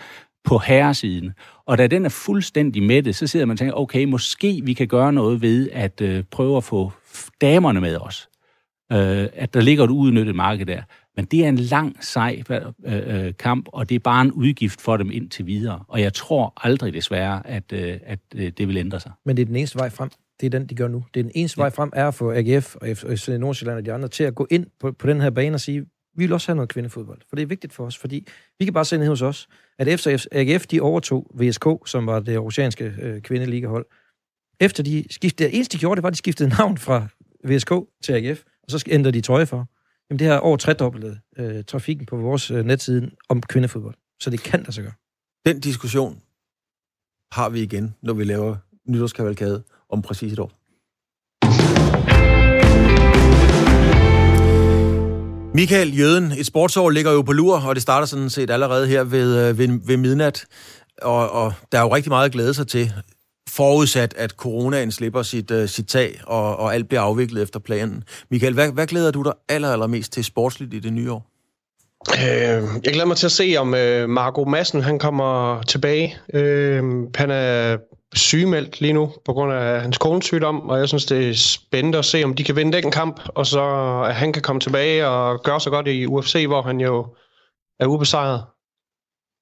Speaker 5: på herresiden. Og da den er fuldstændig mættet, så sidder man og tænker, okay, måske vi kan gøre noget ved at øh, prøve at få damerne med os. Øh, at der ligger et udnyttet marked der. Men det er en lang, sej øh, øh, kamp, og det er bare en udgift for dem indtil videre. Og jeg tror aldrig desværre, at, øh, at øh, det vil ændre sig.
Speaker 4: Men det er den eneste vej frem. Det er den, de gør nu. Det er den eneste ja. vej frem, er at få AGF og FC Nordsjælland og de andre til at gå ind på, på den her bane og sige, vi vil også have noget kvindefodbold, for det er vigtigt for os, fordi vi kan bare se ned hos os, at efter AGF de overtog VSK, som var det oceanske øh, kvindeligahold, efter de skiftede, det eneste de gjorde, det var, at de skiftede navn fra VSK til AGF, og så ændrede de trøje for. Jamen det her over tredoblet øh, trafikken på vores øh, netside om kvindefodbold. Så det kan der så gøre.
Speaker 2: Den diskussion har vi igen, når vi laver nytårskavalkade om præcis et år. Michael Jøden, et sportsår ligger jo på lur, og det starter sådan set allerede her ved, øh, ved, ved midnat. Og, og der er jo rigtig meget at glæde sig til, forudsat at coronaen slipper sit, uh, sit tag, og, og alt bliver afviklet efter planen. Michael, hvad, hvad glæder du dig aller, allermest til sportsligt i det nye år?
Speaker 3: Øh, jeg glæder mig til at se, om øh, Marco Madsen han kommer tilbage. Øh, han er sygemeldt lige nu på grund af hans kones sygdom, og jeg synes, det er spændende at se, om de kan vinde den kamp, og så at han kan komme tilbage og gøre så godt i UFC, hvor han jo er ubesejret.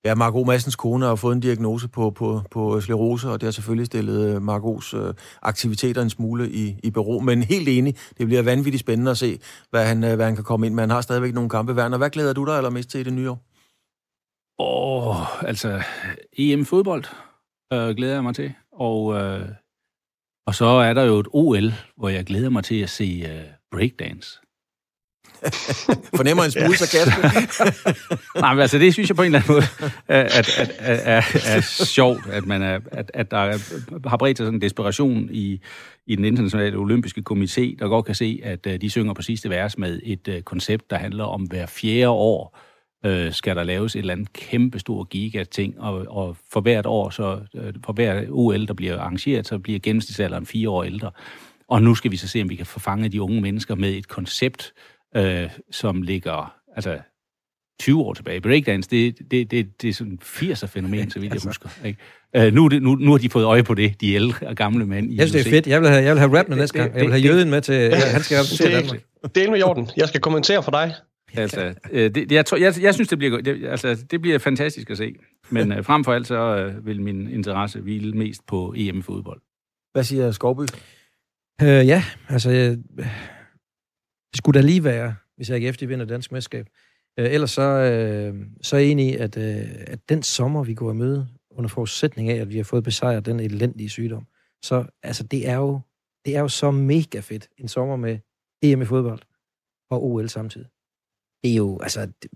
Speaker 2: Ja, Marco Massens kone har fået en diagnose på, på, på sklerose, og det har selvfølgelig stillet øh, Marcos øh, aktiviteter en smule i, i bero. Men helt enig, det bliver vanvittigt spændende at se, hvad han, øh, hvad han kan komme ind med. Han har stadigvæk nogle kampe værd. Hvad glæder du dig allermest til i det nye år?
Speaker 5: Åh, oh, altså EM-fodbold øh, glæder jeg mig til. Og, øh, og så er der jo et OL, hvor jeg glæder mig til at se øh, breakdance.
Speaker 2: Fornemmer en smule sarkasme?
Speaker 5: Nej, men altså det synes jeg på en eller anden måde at, at, at, at, er, er sjovt, at, man er, at, at der har bredt sig sådan en desperation i, i den internationale olympiske komité, der godt kan se, at uh, de synger på sidste vers med et uh, koncept, der handler om hver fjerde år øh, skal der laves et eller andet kæmpestor giga-ting, og, og for hvert år, så øh, for hver OL, der bliver arrangeret, så bliver gennemsnitsalderen fire år ældre. Og nu skal vi så se, om vi kan forfange de unge mennesker med et koncept, øh, som ligger altså 20 år tilbage. Breakdance, det, det, det, det er sådan 80'er-fænomen, så vidt jeg altså. husker. Ikke? Uh, nu, nu, nu har de fået øje på det, de ældre og gamle mænd.
Speaker 4: I jeg synes, det er fedt. Jeg vil have, jeg vil have rap med næste gang. Jeg vil have jøden med til, ja, han skal repræsentere Danmark.
Speaker 3: Del med jorden. Jeg skal kommentere for dig.
Speaker 5: Altså, øh, det, jeg, tror, jeg, jeg synes, det bliver, det, altså, det bliver fantastisk at se. Men øh, frem for alt, så øh, vil min interesse hvile mest på EM-fodbold.
Speaker 2: Hvad siger Skovby?
Speaker 4: Øh, ja, altså, øh, det skulle da lige være, hvis jeg ikke efter vinder dansk mesterskab. Øh, ellers så, øh, så er jeg enig i, at, øh, at den sommer, vi går i møde, under forudsætning af, at vi har fået besejret den elendige sygdom, så altså, det er jo, det er jo så mega fedt, en sommer med EM i fodbold og OL samtidig det er jo, altså, det,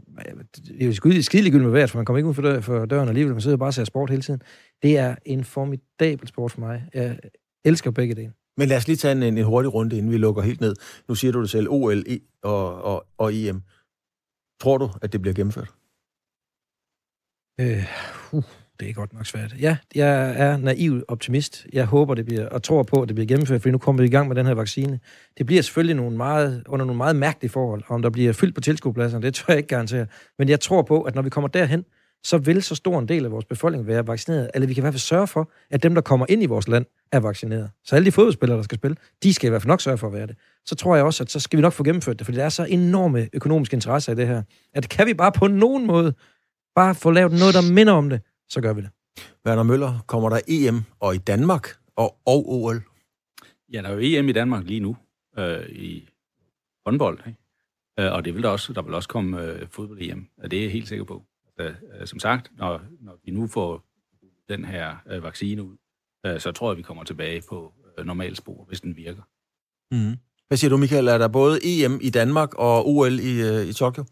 Speaker 4: det er jo skidelig med vejret, for man kommer ikke ud for, dør, for døren alligevel, man sidder bare og ser sport hele tiden. Det er en formidabel sport for mig. Jeg elsker begge dele.
Speaker 2: Men lad os lige tage en, en hurtig runde, inden vi lukker helt ned. Nu siger du det selv, OL e og, og, og EM. Tror du, at det bliver gennemført?
Speaker 4: Øh, uh, det er godt nok svært. Ja, jeg er naiv optimist. Jeg håber, det bliver, og tror på, at det bliver gennemført, for nu kommer vi i gang med den her vaccine. Det bliver selvfølgelig nogle meget, under nogle meget mærkelige forhold. Om der bliver fyldt på tilskuerpladserne, det tror jeg ikke garantere. Men jeg tror på, at når vi kommer derhen, så vil så stor en del af vores befolkning være vaccineret. Eller vi kan i hvert fald sørge for, at dem, der kommer ind i vores land, er vaccineret. Så alle de fodboldspillere, der skal spille, de skal i hvert fald nok sørge for at være det. Så tror jeg også, at så skal vi nok få gennemført det, fordi der er så enorme økonomiske interesser i det her, at kan vi bare på nogen måde bare få lavet noget, der minder om det, så gør vi det.
Speaker 2: Werner Møller, kommer der EM og i Danmark og, og OL?
Speaker 5: Ja, der er jo EM i Danmark lige nu øh, i håndbold, ikke? Øh, og det vil der også, der vil også komme øh, fodbold-EM, og det er jeg helt sikker på. Altså, øh, som sagt, når, når vi nu får den her øh, vaccine ud, øh, så tror jeg, vi kommer tilbage på øh, normalspor, hvis den virker.
Speaker 2: Mm. Hvad siger du, Michael? Er der både EM i Danmark og OL i, øh, i Tokyo?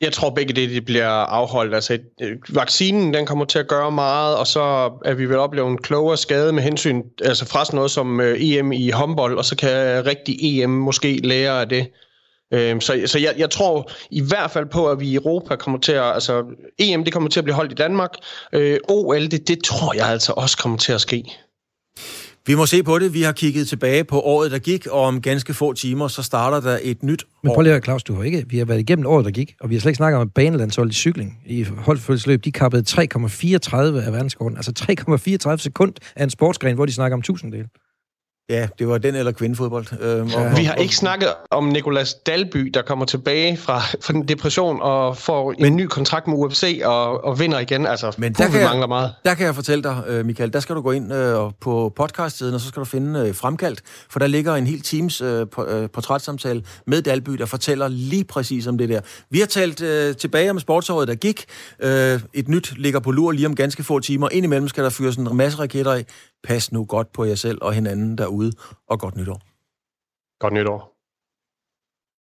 Speaker 3: Jeg tror begge det, de bliver afholdt. Altså, øh, vaccinen den kommer til at gøre meget, og så er vi vel opleve en klogere skade med hensyn, altså fra sådan noget som øh, EM i håndbold, og så kan rigtig EM måske lære af det. Øh, så så jeg, jeg tror i hvert fald på, at vi i Europa kommer til at, altså EM det kommer til at blive holdt i Danmark. Øh, OL, det, det tror jeg altså også kommer til at ske.
Speaker 2: Vi må se på det. Vi har kigget tilbage på året, der gik, og om ganske få timer, så starter der et nyt
Speaker 4: Men prøv lige at Claus, du har ikke, vi har været igennem året, der gik, og vi har slet ikke snakket om, at banelandsholdet i cykling i holdfølgelsesløb, de kappede 3,34 af verdenskorten. Altså 3,34 sekund af en sportsgren, hvor de snakker om tusinddel.
Speaker 2: Ja, det var den eller kvindefodbold.
Speaker 3: Øhm, ja. vi har ikke snakket om Nikolas Dalby, der kommer tilbage fra, fra den depression og får men, en ny kontrakt med UFC og, og vinder igen. Altså,
Speaker 2: men der kan, mangler meget. Der kan jeg fortælle dig, øh, Michael, der skal du gå ind øh, på podcast-siden, og så skal du finde øh, Fremkaldt, for der ligger en hel teams øh, øh, portrætsamtale med Dalby, der fortæller lige præcis om det der. Vi har talt øh, tilbage om sportsåret, der gik. Øh, et nyt ligger på lur lige om ganske få timer. Indimellem skal der fyres en masse raketter af. Pas nu godt på jer selv og hinanden derude, og godt nytår.
Speaker 3: Godt nytår.